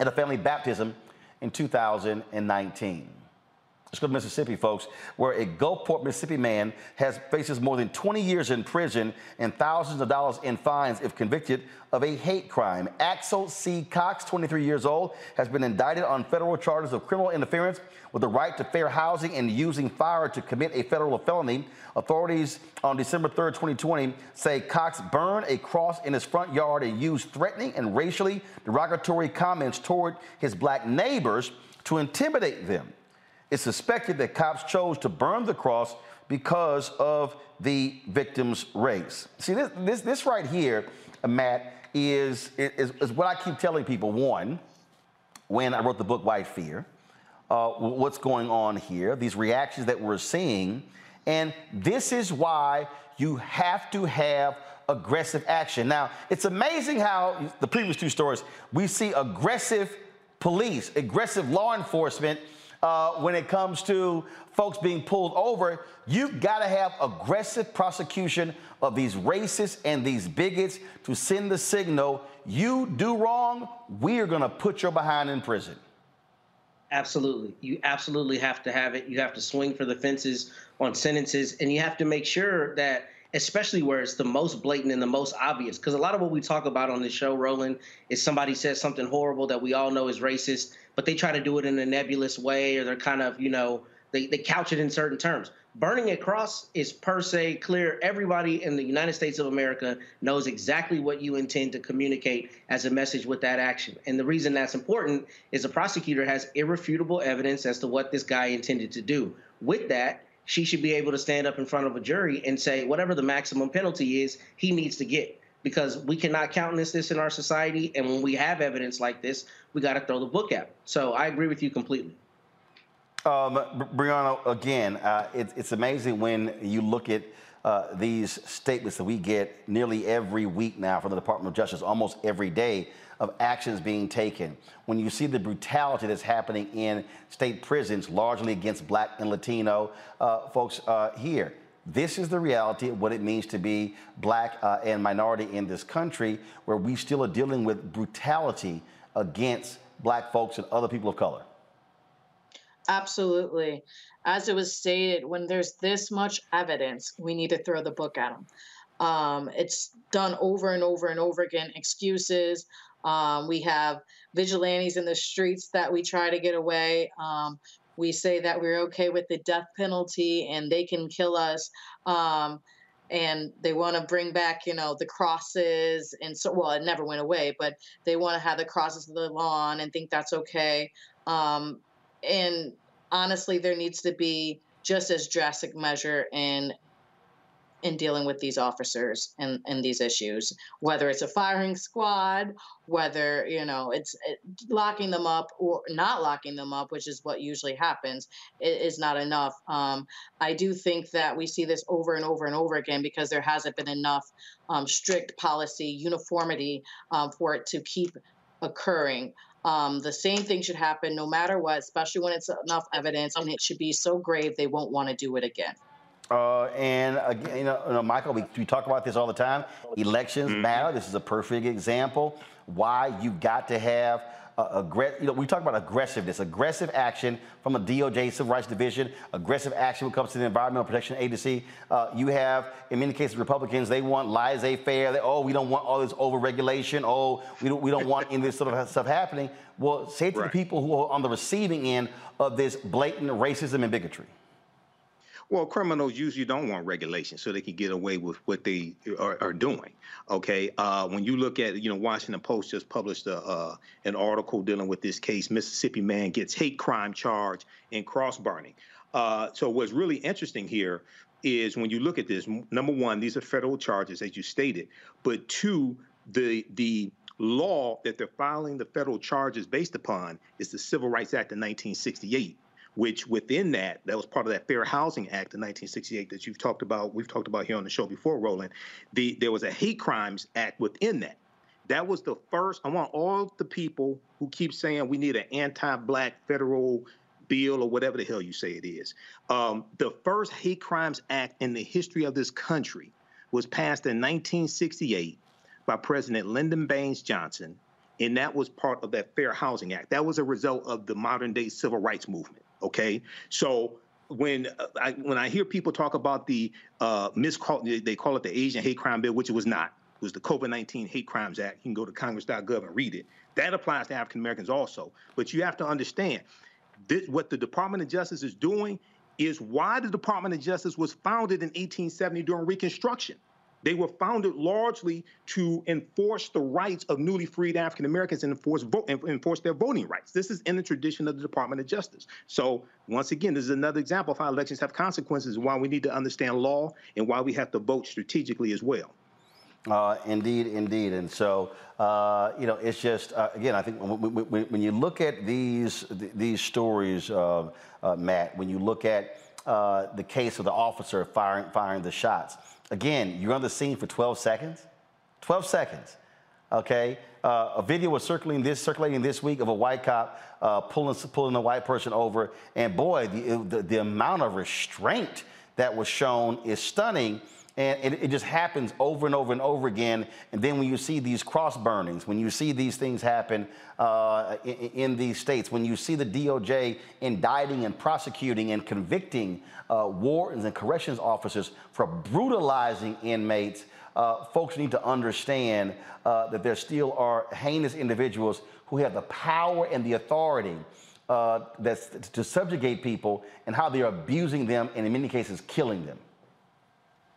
at a family baptism in 2019. Mississippi, folks, where a Gulfport, Mississippi man has faces more than 20 years in prison and thousands of dollars in fines if convicted of a hate crime. Axel C. Cox, 23 years old, has been indicted on federal charges of criminal interference with the right to fair housing and using fire to commit a federal felony. Authorities on December 3, 2020, say Cox burned a cross in his front yard and used threatening and racially derogatory comments toward his black neighbors to intimidate them. It's suspected that Cox chose to burn the cross because of the victim's race. See, this, this, this right here, uh, Matt, is, is, is what I keep telling people. One, when I wrote the book White Fear, uh, what's going on here, these reactions that we're seeing. And this is why you have to have aggressive action. Now, it's amazing how the previous two stories, we see aggressive police, aggressive law enforcement uh, when it comes to folks being pulled over, you've got to have aggressive prosecution of these racists and these bigots to send the signal you do wrong, we are going to put your behind in prison. Absolutely. You absolutely have to have it. You have to swing for the fences on sentences, and you have to make sure that especially where it's the most blatant and the most obvious. Because a lot of what we talk about on this show, Roland, is somebody says something horrible that we all know is racist, but they try to do it in a nebulous way or they're kind of, you know, they, they couch it in certain terms. Burning a cross is per se clear. Everybody in the United States of America knows exactly what you intend to communicate as a message with that action. And the reason that's important is the prosecutor has irrefutable evidence as to what this guy intended to do. With that, she should be able to stand up in front of a jury and say whatever the maximum penalty is, he needs to get because we cannot countenance this in our society. And when we have evidence like this, we got to throw the book at. So I agree with you completely. Um, Brianna, again, uh, it, it's amazing when you look at uh, these statements that we get nearly every week now from the Department of Justice, almost every day, of actions being taken. When you see the brutality that's happening in state prisons, largely against black and Latino uh, folks uh, here, this is the reality of what it means to be black uh, and minority in this country, where we still are dealing with brutality against black folks and other people of color. Absolutely. As it was stated, when there's this much evidence, we need to throw the book at them. Um, it's done over and over and over again. Excuses. Um, we have vigilantes in the streets that we try to get away. Um, we say that we're okay with the death penalty and they can kill us. Um, and they want to bring back, you know, the crosses and so, well, it never went away, but they want to have the crosses of the lawn and think that's okay. Um, and honestly, there needs to be just as drastic measure in in dealing with these officers and, and these issues, whether it's a firing squad, whether, you know, it's it, locking them up or not locking them up, which is what usually happens, is not enough. Um, I do think that we see this over and over and over again because there hasn't been enough um, strict policy, uniformity um, for it to keep occurring. Um, the same thing should happen no matter what, especially when it's enough evidence, and it should be so grave they won't want to do it again. Uh, and again, you know, you know Michael, we, we, talk about this all the time. Elections mm-hmm. matter. This is a perfect example why you've got to have aggressive. You know, we talk about aggressiveness, aggressive action from a DOJ Civil Rights Division, aggressive action when it comes to the Environmental Protection Agency. Uh, you have, in many cases, Republicans. They want laissez-faire. They, oh, we don't want all this overregulation. Oh, we don't, we don't want any of this sort of stuff happening. Well, say to right. the people who are on the receiving end of this blatant racism and bigotry. Well, criminals usually don't want regulation so they can get away with what they are, are doing. Okay, uh, when you look at, you know, Washington Post just published a, uh, an article dealing with this case. Mississippi man gets hate crime charge in cross burning. Uh, so what's really interesting here is when you look at this. Number one, these are federal charges, as you stated, but two, the the law that they're filing the federal charges based upon is the Civil Rights Act of 1968 which within that, that was part of that Fair Housing Act of 1968 that you've talked about, we've talked about here on the show before, Roland. The, there was a Hate Crimes Act within that. That was the first, I want all the people who keep saying we need an anti black federal bill or whatever the hell you say it is. Um, the first Hate Crimes Act in the history of this country was passed in 1968 by President Lyndon Baines Johnson, and that was part of that Fair Housing Act. That was a result of the modern day civil rights movement. Okay, so when I when I hear people talk about the uh, miscall, they call it the Asian Hate Crime Bill, which it was not. It was the COVID 19 Hate Crimes Act. You can go to Congress.gov and read it. That applies to African Americans also. But you have to understand this, what the Department of Justice is doing is why the Department of Justice was founded in 1870 during Reconstruction. They were founded largely to enforce the rights of newly freed African Americans and enforce vote, enforce their voting rights. This is in the tradition of the Department of Justice. So once again, this is another example of how elections have consequences, and why we need to understand law and why we have to vote strategically as well. Uh, indeed, indeed, and so uh, you know, it's just uh, again, I think when, when, when, you look at these these stories, uh, Matt, when you look at uh, the case of the officer firing firing the shots, Again, you're on the scene for 12 seconds. 12 seconds. Okay. Uh, a video was circulating this circulating this week of a white cop uh, pulling pulling a white person over, and boy, the, the, the amount of restraint that was shown is stunning. And it, it, just happens over and over and over again. And then when you see these cross burnings, when you see these things happen uh, in, in, these states, when you see the DOJ indicting and prosecuting and convicting uh, wardens and corrections officers for brutalizing inmates, uh, folks need to understand uh, that there still are heinous individuals who have the power and the authority uh, that's to subjugate people and how they're abusing them and in many cases killing them.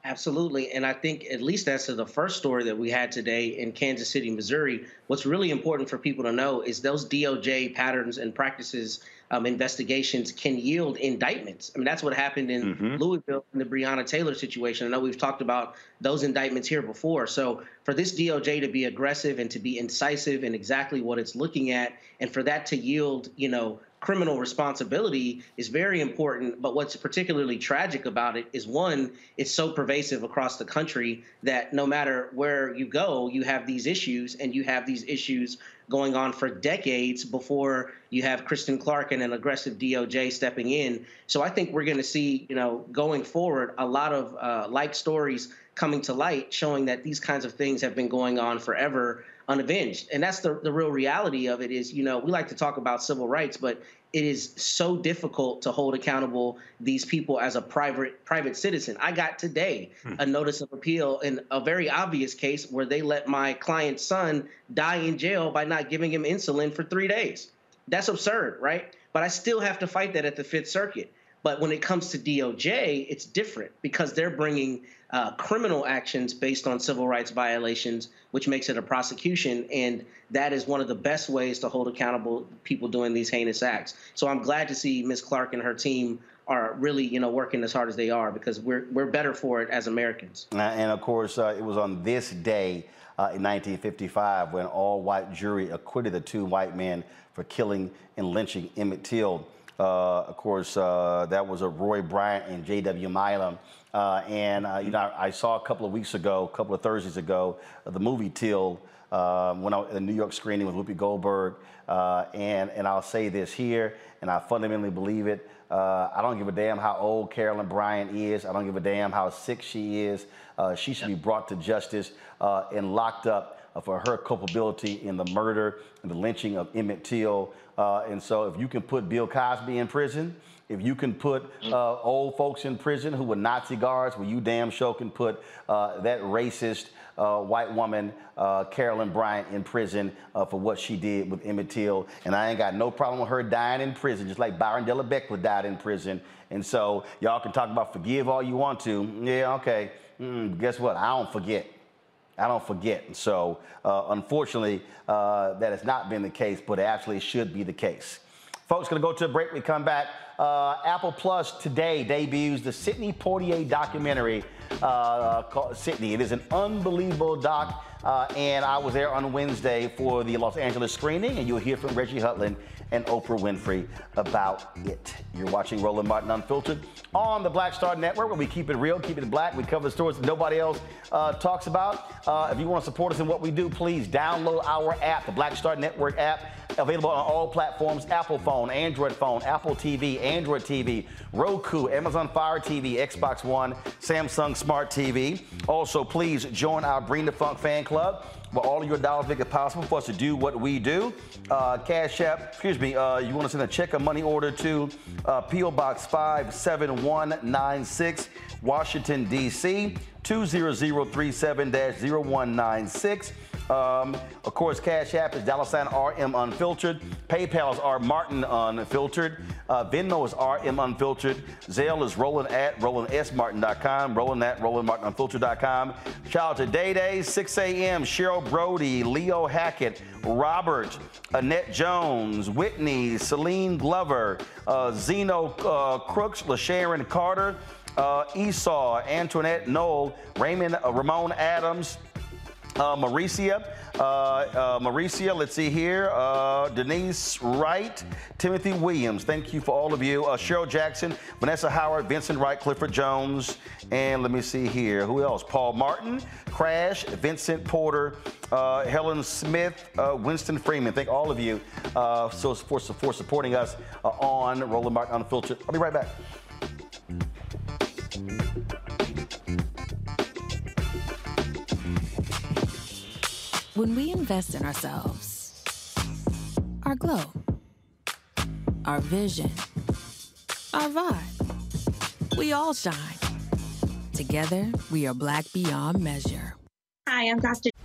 Absolutely. And I think, at least as to the first story that we had today in Kansas City, Missouri, what's really important for people to know is those DOJ patterns and practices um, investigations can yield indictments. I mean, that's what happened in mm-hmm. Louisville in the Breonna Taylor situation. I know we've talked about those indictments here before. So for this DOJ to be aggressive and to be incisive in exactly what it's looking at, and for that to yield, you know, criminal responsibility is very important. But what's particularly tragic about it is one, it's so pervasive across the country that no matter where you go, you have these issues, and you have these issues going on for decades before you have Kristen Clarke and an aggressive DOJ stepping in. So I think we're going to see, you know, going forward, a lot of uh, like stories coming to light showing that these kinds of things have been going on forever unavenged. And that's the, the real reality of it is, you know, we like to talk about civil rights, but it is so difficult to hold accountable these people as a private private citizen. I got today hmm. a notice of appeal in a very obvious case where they let my client's son die in jail by not giving him insulin for three days. That's absurd, right? But I still have to fight that at the Fifth Circuit. But when it comes to DOJ, it's different because they're bringing uh, criminal actions based on civil rights violations, which makes it a prosecution. And that is one of the best ways to hold accountable people doing these heinous acts. So I'm glad to see Ms. Clarke and her team are really, you know, working as hard as they are because we're we're better for it as Americans. And of course, uh, it was on this day uh, in 1955 when all-white jury acquitted the two white men for killing and lynching Emmett Till. Uh, of course, uh, that was a Roy Bryant and J.W. Milam. Uh, and you know, I, I, saw a couple of weeks ago, a couple of Thursdays ago, the movie Till. when I was in the New York screening with Whoopi Goldberg, and and I'll say this here, and I fundamentally believe it. Uh, I don't give a damn how old Carolyn Bryant is. I don't give a damn how sick she is. Uh, she should be brought to justice uh, and locked up for her culpability in the murder and the lynching of Emmett Till. Uh, and so, if you can put Bill Cosby in prison, if you can put uh, old folks in prison who were Nazi guards, well, you damn sure can put that racist uh, white woman, uh, Carolyn Bryant, in prison uh, for what she did with Emmett Till. And I ain't got no problem with her dying in prison, just like Byron De La Beckwith died in prison. And so y'all can talk about forgive all you want to. Yeah, okay. Mm, guess what? I don't forget. I don't forget. So, uh, unfortunately, uh, that has not been the case, but it actually should be the case. Folks, gonna go to a break. We come back. Uh, Apple Plus today debuts the Sidney Poitier documentary uh, called Sidney. It is an unbelievable doc, uh, and I was there on Wednesday for the Los Angeles screening, and you'll hear from Reggie Hudlin and Oprah Winfrey about it. You're watching Roland Martin Unfiltered on the Black Star Network, where we keep it real, keep it black. We cover stories that nobody else uh, talks about. Uh, if you want to support us in what we do, please download our app, the Black Star Network app. Available on all platforms Apple phone, Android phone, Apple TV, Android TV, Roku, Amazon Fire TV, Xbox One, Samsung Smart TV. Also, please join our Bring the Funk fan club where all of your dollars make it possible for us to do what we do. Uh, Cash App, excuse me, uh, you want to send a check or money order to uh, P.O. Box 57196, Washington, D.C. 20037 0196. Um, of course, Cash App is dollar sign RM Unfiltered. PayPal is R Martin Unfiltered. Uh, Venmo is RM Unfiltered. Zelle is Roland at RolandSMartin.com. Roland at RolandMartinUnfiltered.com. Shout out to Day Day, 6 a.m. Cheryl Brody, Leo Hackett, Robert, Annette Jones, Whitney, Celine Glover, uh, Zeno uh, Crooks, LaSharon Carter, uh, Esau, Antoinette Noel, Raymond, uh, Ramon Adams, uh, Mauricia. Uh, uh, Mauricia, let's see here. Uh, Denise Wright, Timothy Williams. Thank you for all of you. Uh, Cheryl Jackson, Vanessa Howard, Vincent Wright, Clifford Jones, and let me see here. Who else? Paul Martin, Crash, Vincent Porter, uh, Helen Smith, uh, Winston Freeman. Thank all of you so for, for supporting us on Roland Martin Unfiltered. I'll be right back. When we invest in ourselves, our glow, our vision, our vibe, we all shine. Together, we are black beyond measure. Hi, I'm Dr.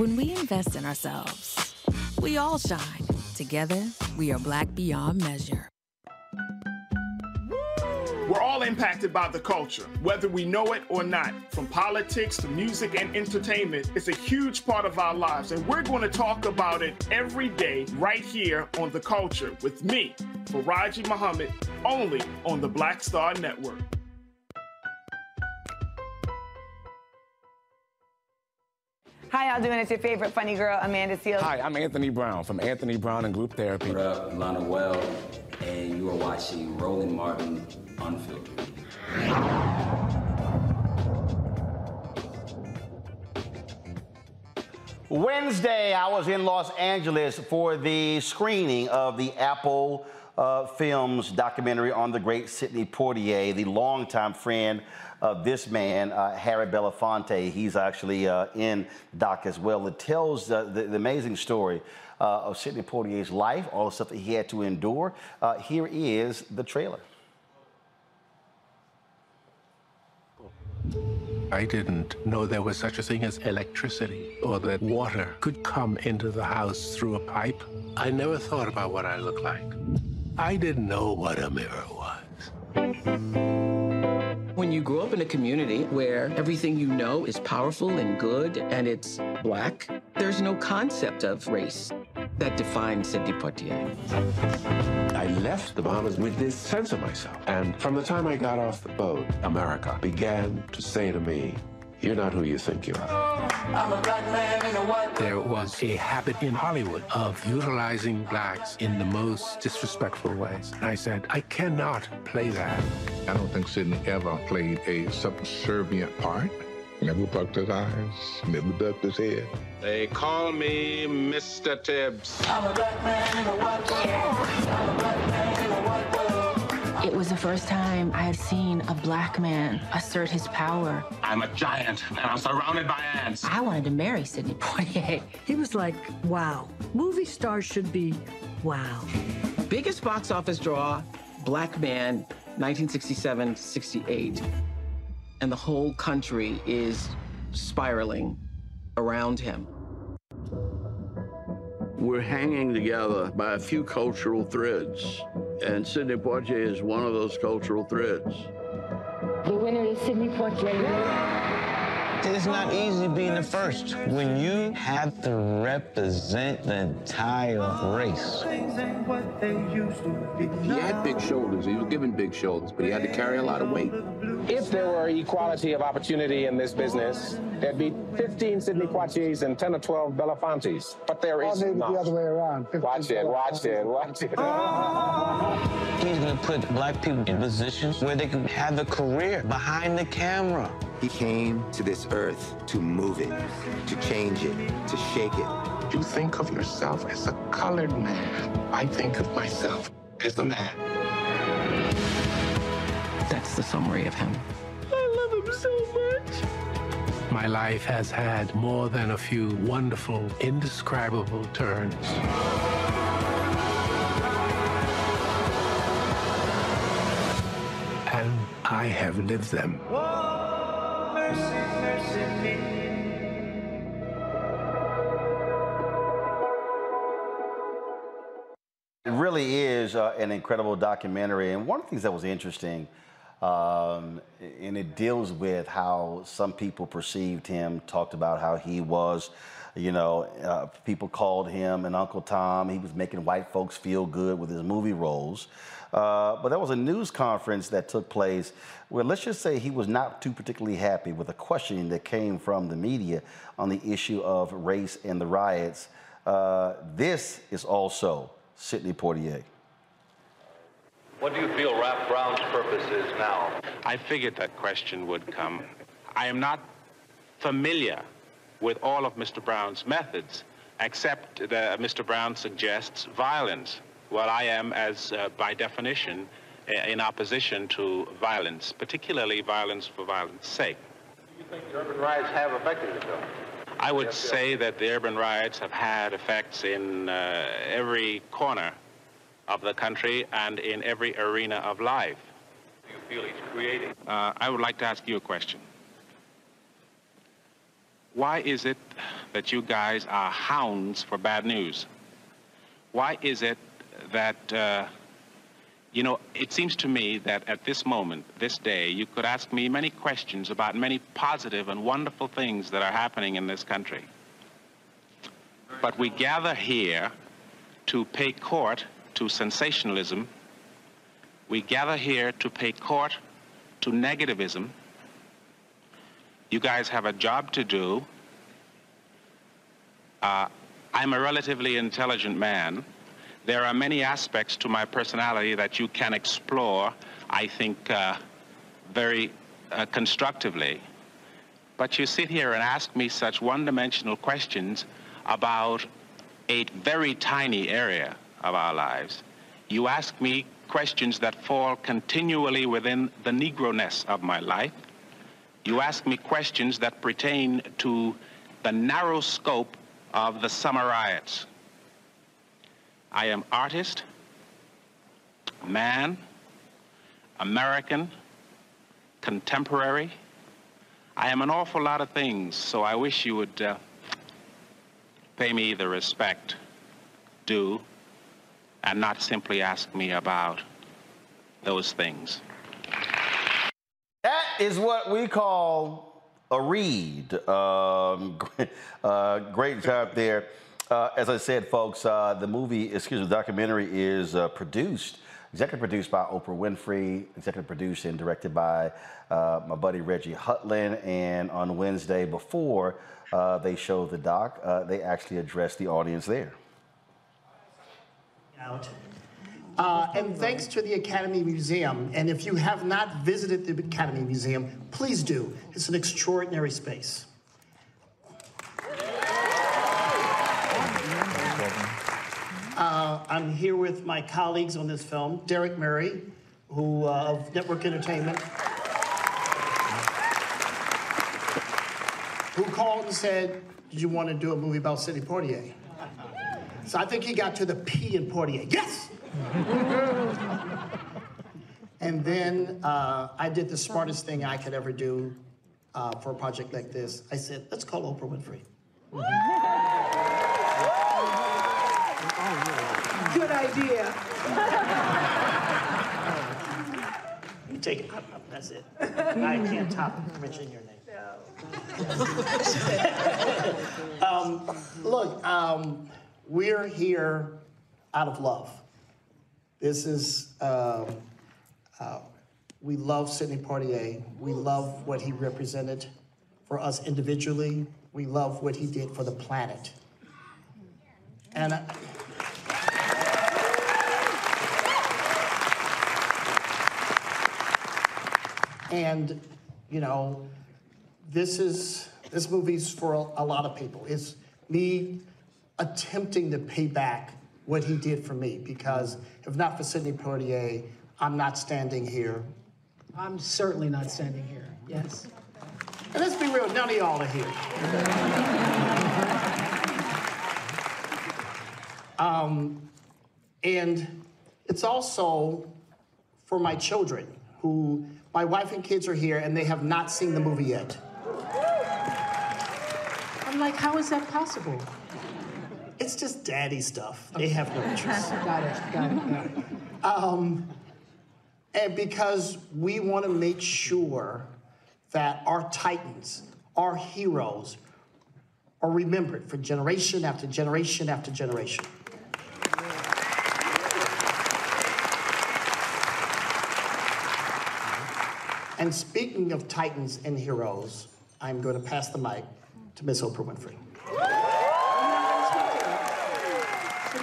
When we invest in ourselves, we all shine. Together, we are black beyond measure. We're all impacted by the culture, whether we know it or not. From politics to music and entertainment, it's a huge part of our lives, and we're going to talk about it every day right here on The Culture with me, Faraji Muhammad, only on the Black Star Network. Hi, y'all doing? It's your favorite funny girl, Amanda Seales. Hi, I'm Anthony Brown from Anthony Brown and Group Therapy. What up, Lana Well, and you are watching Roland Martin Unfiltered. Wednesday, I was in Los Angeles for the screening of the Apple uh, Films documentary on the great Sidney Poitier, the longtime friend of this man, uh, Harry Belafonte. He's actually uh, in doc as well. It tells uh, the, the, amazing story uh, of Sidney Poitier's life, all the stuff that he had to endure. Uh, here is the trailer. I didn't know there was such a thing as electricity or that water could come into the house through a pipe. I never thought about what I looked like. I didn't know what a mirror was. When you grow up in a community where everything you know is powerful and good and it's black, there's no concept of race that defines Sidney Poitier. I left the Bahamas with this sense of myself. And from the time I got off the boat, America began to say to me, you're not who you think you are. I'm a black man in a white. There was a habit in Hollywood of utilizing blacks in the most disrespectful ways. And I said, I cannot play that. I don't think Sidney ever played a subservient part. Never bucked his eyes, never ducked his head. They call me Mr. Tibbs. It was the first time I had seen a black man assert his power. I'm a giant, and I'm surrounded by ants. I wanted to marry Sidney Poitier. He was like, wow. Movie stars should be wow. Biggest box office draw, Black Man, 1967 68 and the whole country is spiraling around him. We're hanging together by a few cultural threads, and Sidney Poitier is one of those cultural threads. The winner is Sidney Poitier. It's not easy being the first when you have to represent the entire race. He had big shoulders. He was given big shoulders, but he had to carry a lot of weight. If there were equality of opportunity in this business, there'd be 15 Sidney Poitiers and 10 or 12 Belafontes. But there Or not. the other way around. Watch it, watch it, watch it. He's gonna put black people in positions where they can have a career behind the camera. He came to this earth to move it, to change it, to shake it. You think of yourself as a colored man. I think of myself as a man. That's the summary of him. I love him so much. My life has had more than a few wonderful, indescribable turns. And I have lived them. It really is uh, an incredible documentary. And one of the things that was interesting, um, and it deals with how some people perceived him, talked about how he was, you know, uh, people called him an Uncle Tom. He was making white folks feel good with his movie roles. Uh, but there was a news conference that took place where, let's just say, he was not too particularly happy with a questioning that came from the media on the issue of race and the riots. Uh, this is also Sidney Poitier. What do you feel Rap Brown's purpose is now? I figured that question would come. I am not familiar with all of Mr. Brown's methods, except that Mr. Brown suggests violence. Well, I am, as uh, by definition, in opposition to violence, particularly violence for violence sake. Do you think the urban riots have affected it, though? I would say that the urban riots have had effects in uh, every corner of the country and in every arena of life. Do you feel he's creating? Uh, I would like to ask you a question. Why is it that you guys are hounds for bad news? Why is it that, uh, you know, it seems to me that at this moment, this day, you could ask me many questions about many positive and wonderful things that are happening in this country. But we gather here to pay court to sensationalism. We gather here to pay court to negativism. You guys have a job to do. Uh, I'm a relatively intelligent man. There are many aspects to my personality that you can explore, I think, uh, very uh, constructively. But you sit here and ask me such one dimensional questions about a very tiny area of our lives. You ask me questions that fall continually within the Negro-ness of my life. You ask me questions that pertain to the narrow scope of the summer riots. I am artist, man, American, contemporary. I am an awful lot of things, so I wish you would uh, pay me the respect due and not simply ask me about those things. That is what we call a read. Um, uh, great job there. Uh, as I said, folks, uh, the movie, excuse me, the documentary is uh, produced, executive produced by Oprah Winfrey, executive produced and directed by uh, my buddy Reggie Hudlin. And on Wednesday, before uh, they showed the doc, they actually addressed the audience there. Out. Uh, and thanks to the Academy Museum. And if you have not visited the Academy Museum, please do. It's an extraordinary space. Uh, I'm here with my colleagues on this film, Derik Murray, who uh, of Network Entertainment, who called and said, "Did you want to do a movie about Sidney Poitier?" So I think he got to the P in Poitier. Yes. and then uh, I did the smartest thing I could ever do uh, for a project like this. I said, "Let's call Oprah Winfrey." Good idea. You take it. That's it. I can't top mentioning your name. um, look, um, we're here out of love. This is, um, uh, we love Sidney Poitier. We love what he represented for us individually. We love what he did for the planet. And I, and you know, this is this movie's for a, a lot of people. It's me attempting to pay back what he did for me because if not for Sidney Poitier, I'm not standing here. I'm certainly not standing here. Yes. And let's be real, none of y'all are here. um, and it's also for my children who, my wife and kids are here and they have not seen the movie yet. I'm like, how is that possible? It's just daddy stuff. They have no interest. got it, got it, got it. Um, and because we want to make sure that our titans, our heroes, are remembered for generation after generation after generation. And speaking of titans and heroes, I'm going to pass the mic to Miss Oprah Winfrey.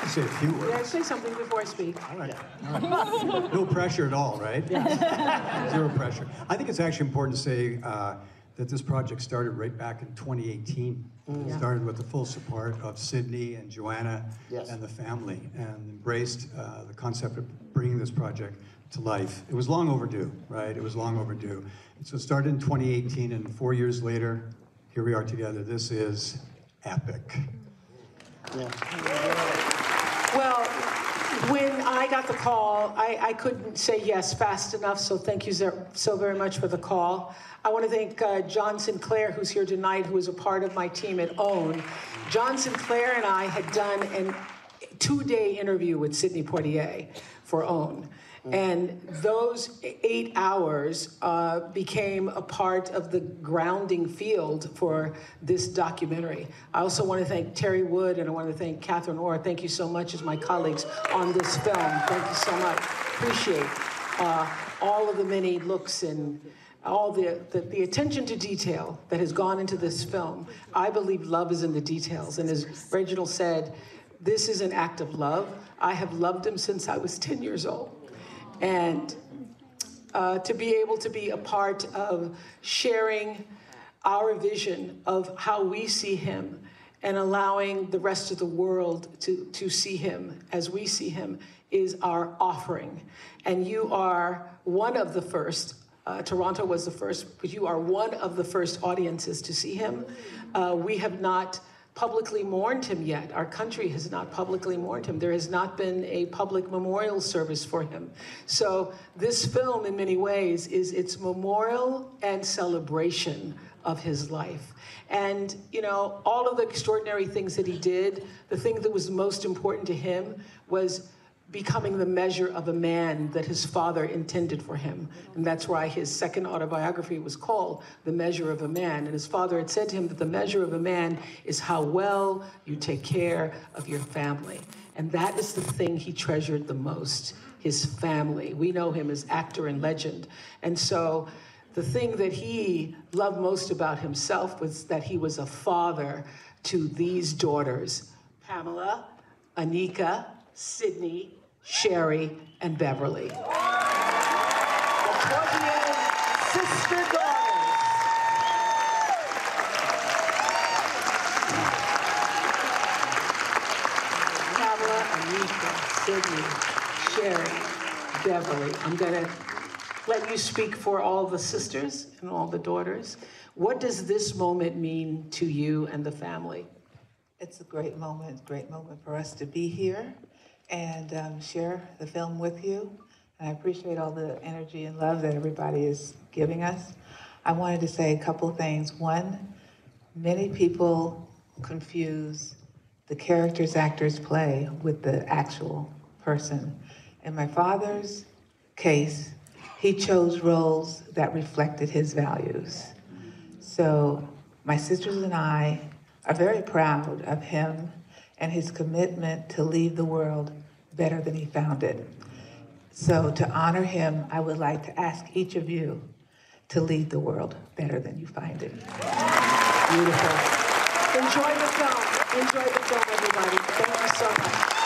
Say a few words. Yeah, say something before I speak. All right. All right. no pressure at all, right? Yes. Zero pressure. I think it's actually important to say uh, that this project started right back in 2018. Mm. It Yeah. started with the full support of Sydney and Joanna Yes. and the family and embraced uh, the concept of bringing this project to life. It was long overdue, right? It was long overdue. So it started in 2018 and four years later, here we are together. This is epic. Well, when I got the call, I, I couldn't say yes fast enough, so thank you so- very much for the call. I want to thank uh, John Sinclair, who's here tonight, who is a part of my team at OWN. John Sinclair and I had done a two-day interview with Sidney Poitier for OWN. And those eight hours uh, became a part of the grounding field for this documentary. I also want to thank Terry Wood and I want to thank Catherine Orr. Thank you so much as my colleagues on this film. Thank you so much. Appreciate uh, all of the many looks and all the, the, the attention to detail that has gone into this film. I believe love is in the details. And as Reginald said, this is an act of love. I have loved him since I was 10 years old. And uh, to be able to be a part of sharing our vision of how we see him and allowing the rest of the world to, to see him as we see him is our offering. And you are one of the first. Uh, Toronto was the first, but you are one of the first audiences to see him. Uh, we have not publicly mourned him yet. Our country has not publicly mourned him. There has not been a public memorial service for him. So this film, in many ways, is its memorial and celebration of his life. And, you know, all of the extraordinary things that he did, the thing that was most important to him was becoming the measure of a man that his father intended for him. And that's why his second autobiography was called The Measure of a Man. And his father had said to him that the measure of a man is how well you take care of your family. And that is the thing he treasured the most his family. We know him as actor and legend. And so the thing that he loved most about himself was that he was a father to these daughters Pamela, Anika, Sydney, Sherry, and Beverly. The sister daughters. Pamela, Anika, Sydney, Sherry, Beverly. I'm going to let you speak for all the sisters and all the daughters. What does this moment mean to you and the family? It's a great moment, great moment for us to be here and um, share the film with you. And I appreciate all the energy and love that everybody is giving us. I wanted to say a couple things. One, many people confuse the characters actors play with the actual person. In my father's case, he chose roles that reflected his values. So my sisters and I are very proud of him and his commitment to leave the world better than he found it. So to honor him, I would like to ask each of you to leave the world better than you find it. Beautiful. Enjoy the film. Enjoy the film, everybody. Thank you so much.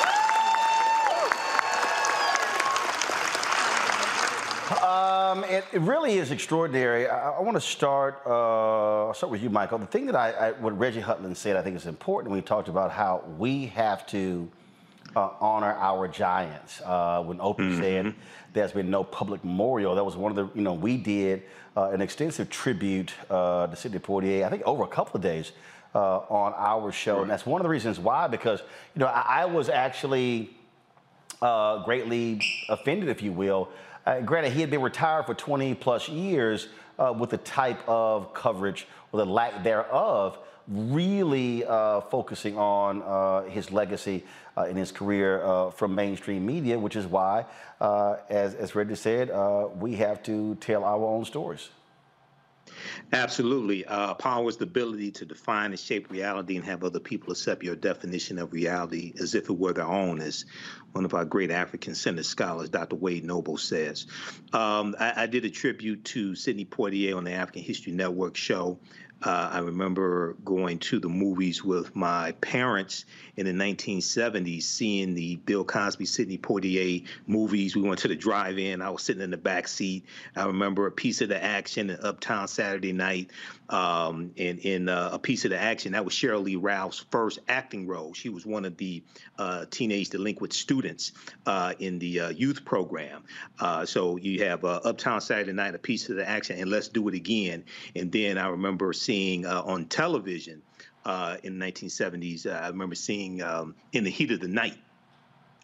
Um, it, it really is extraordinary. I, I want to start. Uh, I'll start with you, Michael. The thing that I, I, what Reggie Hudlin said, I think is important. We talked about how we have to uh, honor our giants. Uh, when Oprah Mhm. said there's been no public memorial, that was one of the. You know, we did uh, an extensive tribute uh, to Sidney Poitier. I think over a couple of days uh, on our show, and that's one of the reasons why. Because you know, I, I was actually uh, greatly offended, if you will. Uh, granted, he had been retired for 20 plus years uh, with the type of coverage or the lack thereof, really uh, focusing on uh, his legacy uh, in his career uh, from mainstream media, which is why, as, as Reggie said, we have to tell our own stories. Absolutely. Uh, power is the ability to define and shape reality and have other people accept your definition of reality as if it were their own, as one of our great African centered scholars, Dr. Wade Noble, says. Um, I, I did a tribute to Sidney Poitier on the African History Network show. Uh, I remember going to the movies with my parents in the 1970s, seeing the Bill Cosby, Sidney Poitier movies. We went to the drive-in. I was sitting in the back seat. I remember a piece of the action in Uptown Saturday Night. Um, and in uh, a piece of the action, that was Sheryl Lee Ralph's first acting role. She was one of the uh, teenage delinquent students uh, in the uh, youth program. Uh, so you have Uptown Saturday Night, a piece of the action, and Let's Do It Again. And then I remember seeing uh, on television uh, in the 1970s, uh, I remember seeing um, In the Heat of the Night,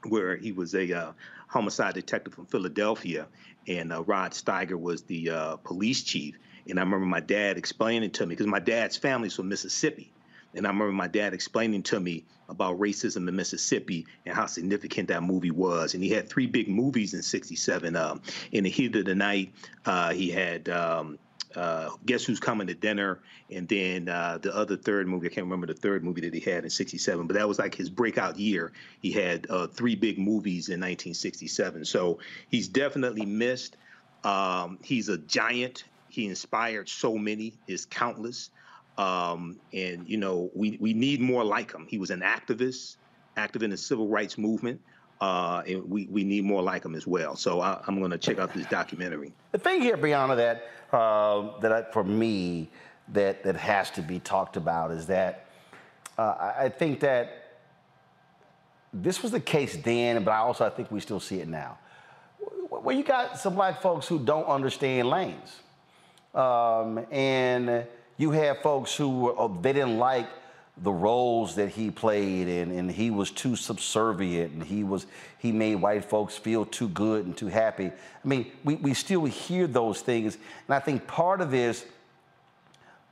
where he was a uh, homicide detective from Philadelphia, and uh, Rod Steiger was the police chief. And I remember my dad explaining to me, because my dad's family's from Mississippi. And I remember my dad explaining to me about racism in Mississippi and how significant that movie was. And he had three big movies in '67. Um, in the heat of the night, uh, he had um, uh, Guess Who's Coming to Dinner, and then uh, the other third movie. I can't remember the third movie that he had in '67, but that was like his breakout year. He had uh, three big movies in 1967. So he's definitely missed. Um, he's a giant. He inspired so many. Is countless. Um, and you know, we we need more like him. He was an activist, active in the civil rights movement. Uh, and we, we need more like him as well. So I, I'm going to check out this documentary. The thing here, Brianna, that uh, that I, for me that that has to be talked about is that uh, I think that this was the case then, but I also I think we still see it now. Where you got some black folks who don't understand lanes, um, and you have folks who they didn't like the roles that he played and, and he was too subservient and he was he made white folks feel too good and too happy i mean we, we still hear those things and i think part of this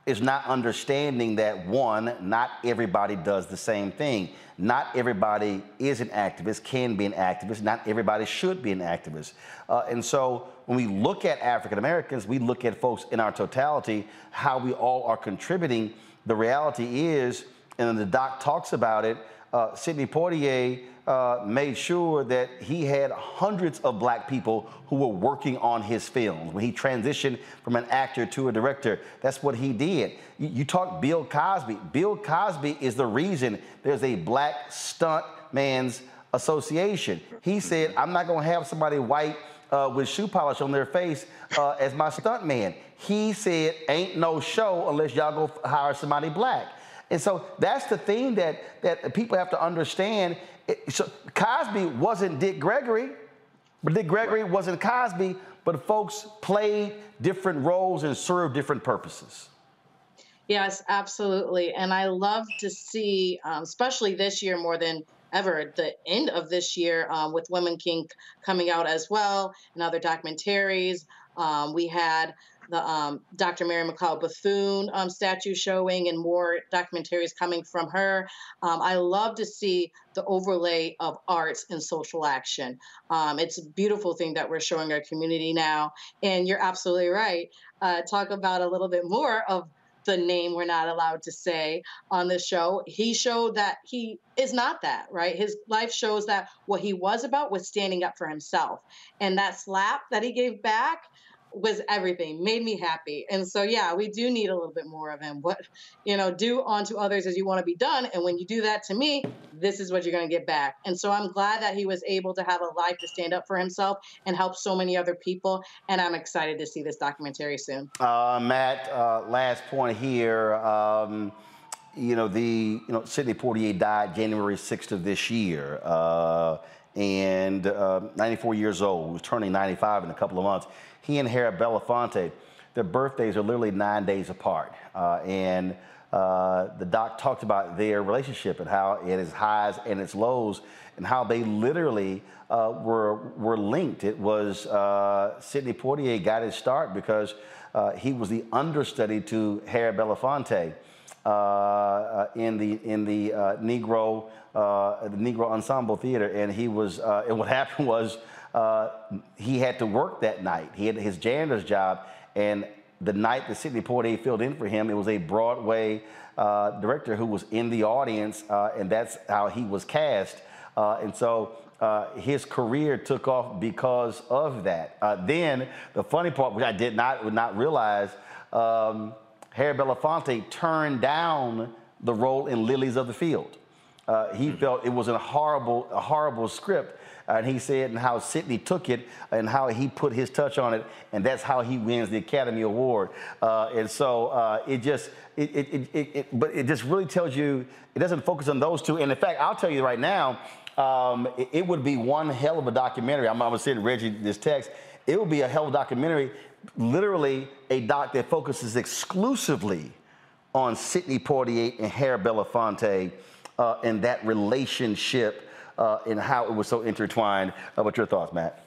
is not understanding that one, not everybody does the same thing. Not everybody is an activist, can be an activist. Not everybody should be an activist. Uh, and so when we look at African Americans, we look at folks in our totality, how we all are contributing. The reality is, and the doc talks about it, uh, Sidney Poitier uh, made sure that he had hundreds of black people who were working on his films. When he transitioned from an actor to a director, that's what he did. You, you talk Bill Cosby. Bill Cosby is the reason there's a black stunt man's association. He said, I'm not going to have somebody white uh, with shoe polish on their face uh, as my stunt man. He said, ain't no show unless y'all go hire somebody black. And so that's the thing that, that people have to understand. It- so Cosby wasn't Dick Gregory, but Dick Gregory wasn't Cosby, but folks played different roles and served different purposes. Yes, absolutely. And I love to see, um, especially this year more than ever, the end of this year um, with Women King coming out as well and other documentaries. Um, we had the um, Dr. Mary McLeod Bethune um, statue showing and more documentaries coming from her. Um, I love to see the overlay of arts and social action. Um, it's a beautiful thing that we're showing our community now. And you're absolutely right. Uh, talk about a little bit more of the name we're not allowed to say on the show. He showed that he is not that, right? His life shows that what he was about was standing up for himself. And that slap that he gave back was everything made me happy and so yeah we do need a little bit more of him what you know do unto others as you want to be done and when you do that to me this is what you're going to get back and so i'm glad that he was able to have a life to stand up for himself and help so many other people and i'm excited to see this documentary soon Uh, Matt, uh, last point here. Um, you know, the you know Sidney Poitier died January 6th of this year, uh, and uh, 94 years old. Was turning 95 in a couple of months. He and Harry Belafonte, their birthdays are literally nine days apart, uh, and uh, the doc talked about their relationship and how it is highs and its lows, and how they literally uh, were were linked. It was uh, Sidney Poitier got his start because uh, he was the understudy to Harry Belafonte uh, uh, in the in the Negro the Negro Ensemble Theater, and he was. And what happened was uh, he had to work that night. He had his janitor's job, and the night that Sidney Poitier filled in for him, it was a Broadway uh, director who was in the audience, uh, and that's how he was cast. Uh, and so uh, his career took off because of that. Uh, then the funny part, which I did not would not realize, um, Harry Belafonte turned down the role in Lilies of the Field. Uh, he felt it was a horrible, a horrible script. And he said, and how Sidney took it, and how he put his touch on it, and that's how he wins the Academy Award. Uh, and so uh, it just, it, it, it, it, but it just really tells you, it doesn't focus on those two. And in fact, I'll tell you right now, um, it, it would be one hell of a documentary. I'm, I'm gonna send Reggie this text. It would be a hell of a documentary, literally a doc that focuses exclusively on Sidney Poitier and Harry Belafonte uh, and that relationship uh, and how it was so intertwined. Uh, what's your thoughts, Matt?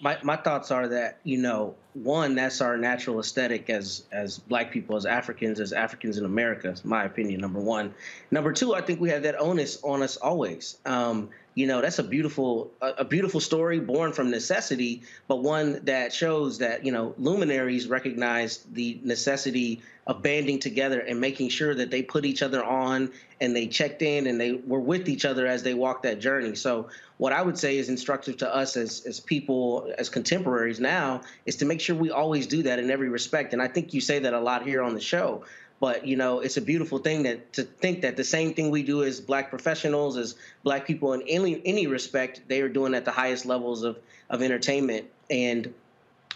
my, my thoughts are that you know one that's our natural aesthetic as as black people as africans as africans in america my opinion number one number two i think we have that onus on us always um, you know that's a beautiful a, beautiful story born from necessity but one that shows that you know luminaries recognize the necessity of banding together and making sure that they put each other on and they checked in and they were with each other as they walked that journey so what I would say is instructive to us as as people as contemporaries now is to make sure we always do that in every respect. And I think you say that a lot here on the show. But you know, it's a beautiful thing that to think that the same thing we do as black professionals, as black people in any any respect, they are doing at the highest levels of of entertainment and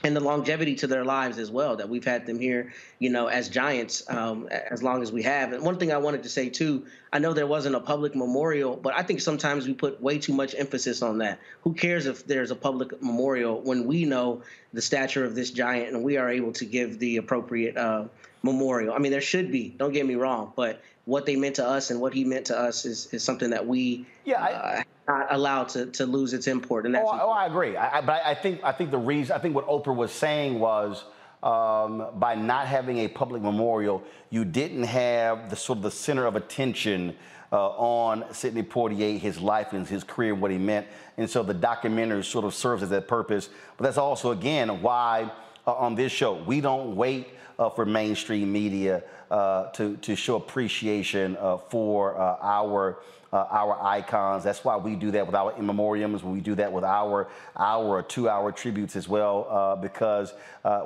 and the longevity to their lives as well that we've had them here you know as giants um, as long as we have. And one thing i wanted to say too i know there wasn't a public memorial but i think sometimes we put way too much emphasis on that. Who cares if there's a public memorial when we know the stature of this giant and we are able to give the appropriate uh, memorial i mean there should be don't get me wrong but what they meant to us and what he meant to us is, is something that we yeah, I, uh, not allowed to, to lose its import and that's Oh, I- oh, I agree. I, I, but I think I think the reason I think what Oprah was saying was um, by not having a public memorial, you didn't have the sort of the center of attention uh, on Sidney Poitier, his life and his career, what he meant, and so the documentary sort of serves as that purpose. But that's also again why uh, on this show we don't wait uh, for mainstream media uh, to to show appreciation uh, for uh, our uh, our icons. That's why we do that with our in memoriams. We do that with our our two hour tributes as well, because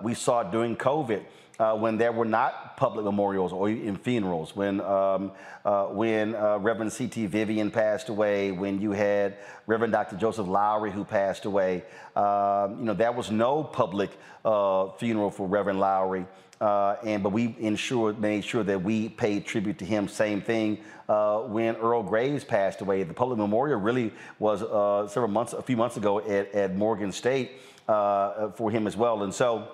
we saw during COVID. Uh, when there were not public memorials or in funerals, when um, uh, when uh, Reverend C.T. Vivian passed away, when you had Reverend Dr. Joseph Lowery who passed away, um, you know there was no public uh, funeral for Reverend Lowery. Uh, and but we ensured, made sure that we paid tribute to him. Same thing uh, when Earl Graves passed away. The public memorial really was uh, several months, a few months ago at, at Morgan State uh, for him as well. And so,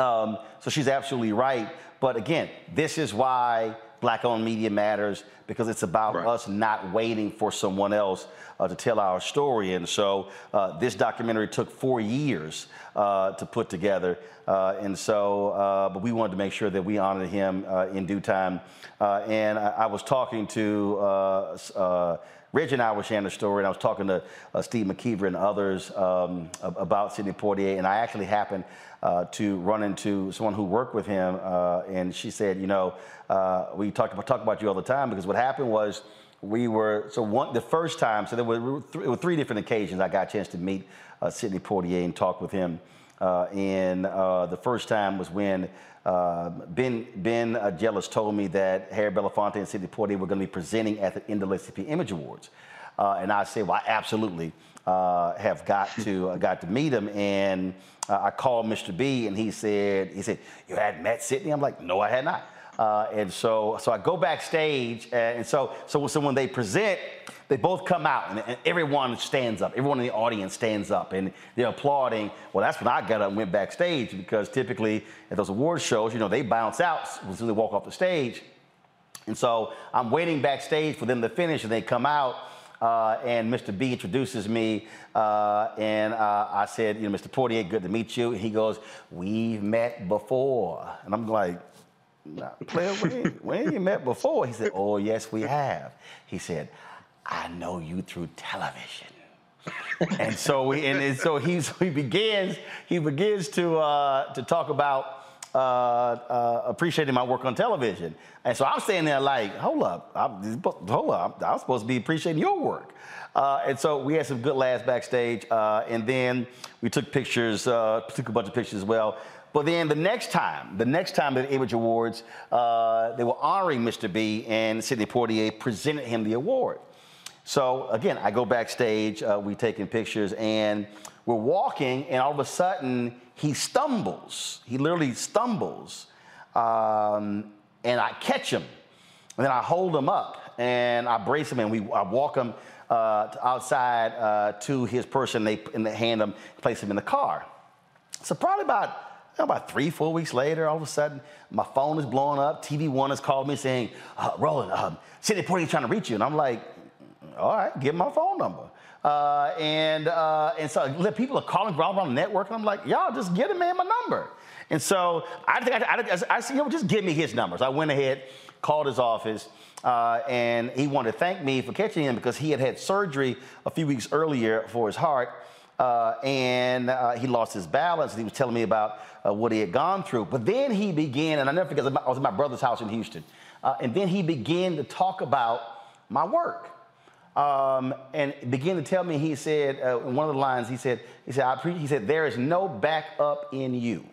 um, so she's absolutely right. But again, this is why black-owned media matters because it's about us not waiting for someone else uh, to tell our story. And so uh, this documentary took four years uh, to put together. Uh, and so, uh, but we wanted to make sure that we honored him uh, in due time. Uh, and I, I was talking to uh, uh, Rich and I were sharing the story, and I was talking to uh, Steve McKeever and others um, about Sidney Poitier, and I actually happened uh, to run into someone who worked with him, uh, and she said, you know, uh, we talk about, talk about you all the time because what happened was we were so one the first time. So there were, th- were three different occasions I got a chance to meet uh, Sidney Poitier and talk with him. Uh, and the first time was when Ben Ben Jealous told me that Harry Belafonte and Sidney Poitier were going to be presenting at the NAACP Image Awards, and I said, "Well, I absolutely have got to uh, got to meet him." And uh, I called Mr. B, and he said, "He said you had met Sidney?" I'm like, "No, I had not." Uh, and so, so I go backstage, and so, so, so when they present, they both come out, and, and, everyone stands up. Everyone in the audience stands up, and they're applauding. Well, that's when I got up and went backstage because typically at those award shows, you know, they bounce out as soon as they walk off the stage. And so I'm waiting backstage for them to finish, and they come out. Uh, and Mr. B introduces me, uh, and uh, I said, you know, Mr. Poitier, good to meet you. And he goes, we've met before. And I'm like, nah, player, we ain't, we met before. He said, oh, yes, we have. He said, I know you through television. and so we, and, so he's, he begins, he begins to, uh, to talk about uh, uh, appreciating my work on television. And so I'm standing there like, hold up, I'm, hold up, I'm supposed to be appreciating your work. Uh, and so we had some good laughs backstage. Uh, and then we took pictures, uh, took a bunch of pictures as well. But then the next time, the next time at the Image Awards, uh, they were honoring Mr. B, and Sidney Poitier presented him the award. So again, I go backstage, uh, we taking pictures, and we're walking, and all of a sudden he stumbles. He literally stumbles, um, and I catch him, and then I hold him up, and I brace him, and we I walk him uh, outside uh, to his person. They and they hand him, place him in the car. So probably about about three, four weeks later, all of a sudden, my phone is blowing up. TV One has called me saying, uh, Roland, um, Sidney Poitier trying to reach you. And I'm like, all right, give my phone number. Uh, and, uh, and so people are calling all around the network, and I'm like, y'all just give a man my number. And so I think I, I, I, said, you know, just give me his numbers. I went ahead, called his office, uh, and he wanted to thank me for catching him because he had had surgery a few weeks earlier for his heart. Uh, and uh, he lost his balance. He was telling me about uh, what he had gone through. But then he began, and I never forget, I was at my brother's house in Houston, and then he began to talk about my work. Um, and began to tell me, he said, uh, one of the lines, he said, he said, I pre- he said, there is no backup in you.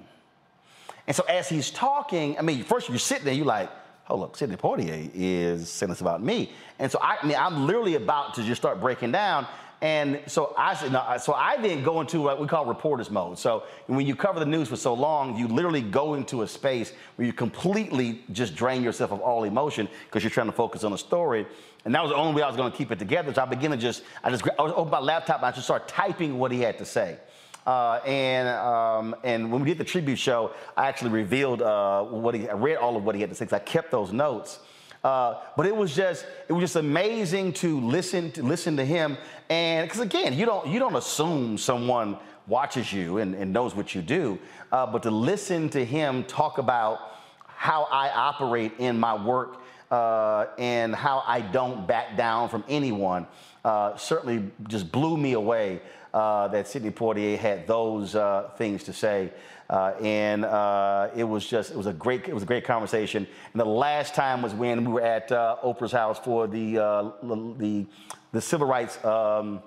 And so as he's talking, I mean, first you're sitting there, you're like, hold up, Sidney Poitier is saying this about me. And so I, I mean, I'm literally about to just start breaking down. And so I said, no, so I then go into what we call reporters mode. So when you cover the news for so long, you literally go into a space where you completely just drain yourself of all emotion because you're trying to focus on the story. And that was the only way I was going to keep it together. So I began to just, I just, I was open my laptop and I just started typing what he had to say. Uh, and um, and when we did the tribute show, I actually revealed uh, what he, I read all of what he had to say because I kept those notes. Uh, but it was just it was just amazing to listen to listen to him and because again you don't you don't assume someone watches you and, and knows what you do uh, but to listen to him talk about how I operate in my work uh, and how I don't back down from anyone uh, certainly just blew me away uh, that Sidney Poitier had those uh, things to say. Uh, and uh, it was just it was a great it was a great conversation. And the last time was when we were at uh, Oprah's house for the the the civil rights. Um,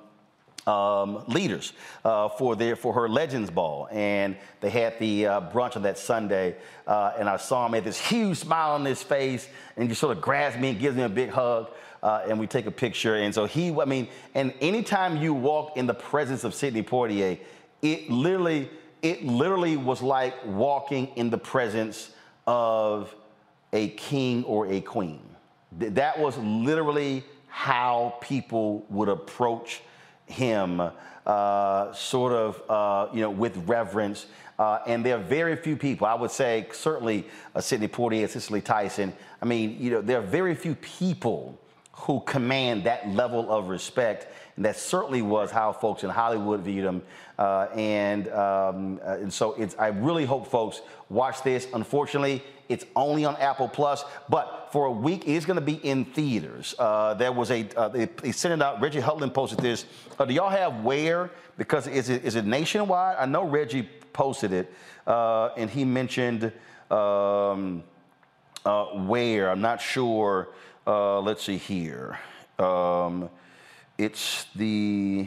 um, leaders uh, for their for her Legends Ball, and they had the uh, brunch on that Sunday, uh, and I saw him had this huge smile on his face, and he sort of grabs me and gives me a big hug, uh, and we take a picture. And so he, I mean, and anytime you walk in the presence of Sidney Poitier, it literally it literally was like walking in the presence of a king or a queen. That was literally how people would approach him, uh, sort of, uh, you know, with reverence. Uh, and there are very few people, I would say, certainly uh, Sidney Poitier, Cicely Tyson. I mean, you know, there are very few people who command that level of respect. And that certainly was how folks in Hollywood viewed him. Uh, and, um, uh, and so it's, I really hope folks watch this. Unfortunately, it's only on Apple Plus, but for a week it is going to be in theaters. Uh, there was a uh, they, they, sent it out. Reggie Hudlin posted this. Uh, do y'all have where? Because is it is it nationwide? I know Reggie posted it, uh, and he mentioned um, uh, where. I'm not sure. Uh, let's see here. Um, it's the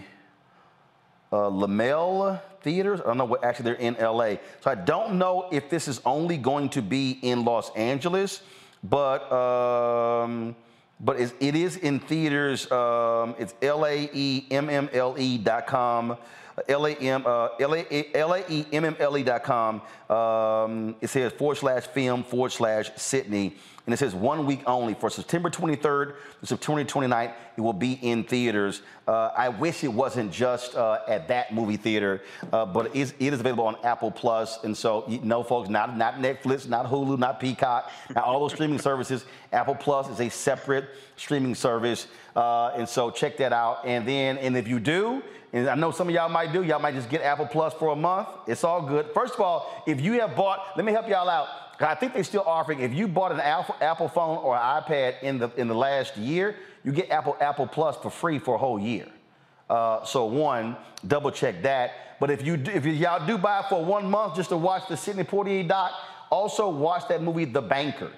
uh, Laemmle Theaters. I don't know what, actually, they're in LA. So I don't know if this is only going to be in Los Angeles, but. Um, but it's, it is in theaters. Um, it's L-A-E-M-M-L-E.com. L-A-M, uh, dot com. Um, it says forward slash film forward slash Sydney. And it says one week only for September 23rd to September 29th. It will be in theaters. Uh, I wish it wasn't just uh, at that movie theater, uh, but it is, it is, available on Apple Plus. And so, you know, folks, not, not Netflix, not Hulu, not Peacock, not all those streaming services. Apple Plus is a separate streaming service. Uh, and so check that out. And then, and if you do, and I know some of y'all might do, y'all might just get Apple Plus for a month. It's all good. First of all, if you have bought, let me help y'all out. I think they're still offering, if you bought an Apple, Apple phone or an iPad in the, in the last year, you get Apple, Apple Plus for free for a whole year. Uh, so one, double check that. But if you if y'all do buy it for one month just to watch the Sidney Poitier doc, also watch that movie The Banker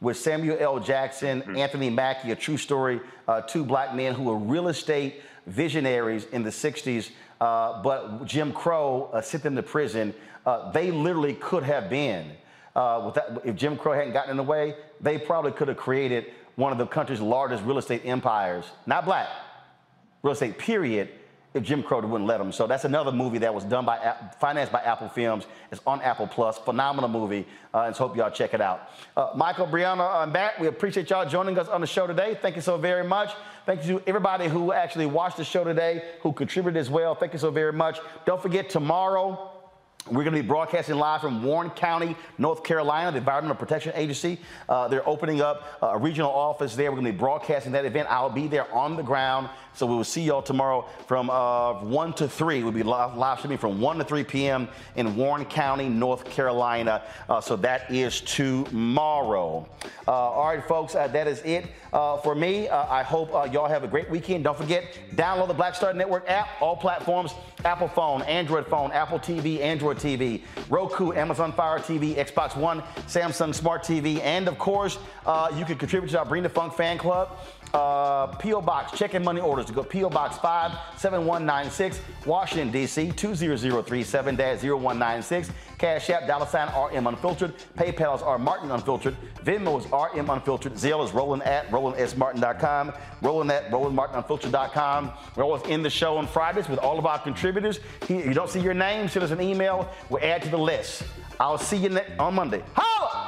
with Samuel L. Jackson, mm-hmm. Anthony Mackie, a true story, uh, two black men who were real estate visionaries in the 60s, uh, but Jim Crow uh, sent them to prison. Uh, they literally could have been uh, that, if Jim Crow hadn't gotten in the way, they probably could have created one of the country's largest real estate empires, not black, real estate, period, if Jim Crow wouldn't let them. So that's another movie that was done by, financed by Apple Films. It's on Apple Plus. Phenomenal movie. Uh, and so hope y'all check it out. Uh, Michael, Brianna, I'm back. We appreciate y'all joining us on the show today. Thank you so very much. Thank you to everybody who actually watched the show today, who contributed as well. Thank you so very much. Don't forget tomorrow. We're going to be broadcasting live from Warren County, North Carolina, the Environmental Protection Agency. Uh, they're opening up a regional office there. We're going to be broadcasting that event. I'll be there on the ground. So we will see y'all tomorrow from uh, 1 to 3. We'll be live, live, streaming from 1 to 3 p.m. in Warren County, North Carolina. Uh, so that is tomorrow. Uh, all right, folks, uh, that is it uh, for me. I hope y'all have a great weekend. Don't forget, download the Black Star Network app, all platforms Apple phone, Android phone, Apple TV, Android TV, Roku, Amazon Fire TV, Xbox One, Samsung Smart TV, and of course, uh, you can contribute to our the Funk fan club. Uh, P.O. Box, check-in money orders to go P.O. Box 57196, Washington, D.C. 20037-0196. Cash App, dollar sign RM Unfiltered. PayPal is R Martin Unfiltered. Venmo is RM Unfiltered. Zelle is Roland at RolandSMartin.com. Roland at RolandMartinUnfiltered.com. We're always in the show on Fridays with all of our contributors. If you don't see your name, send us an email. We'll add to the list. I'll see you on Monday. Holla!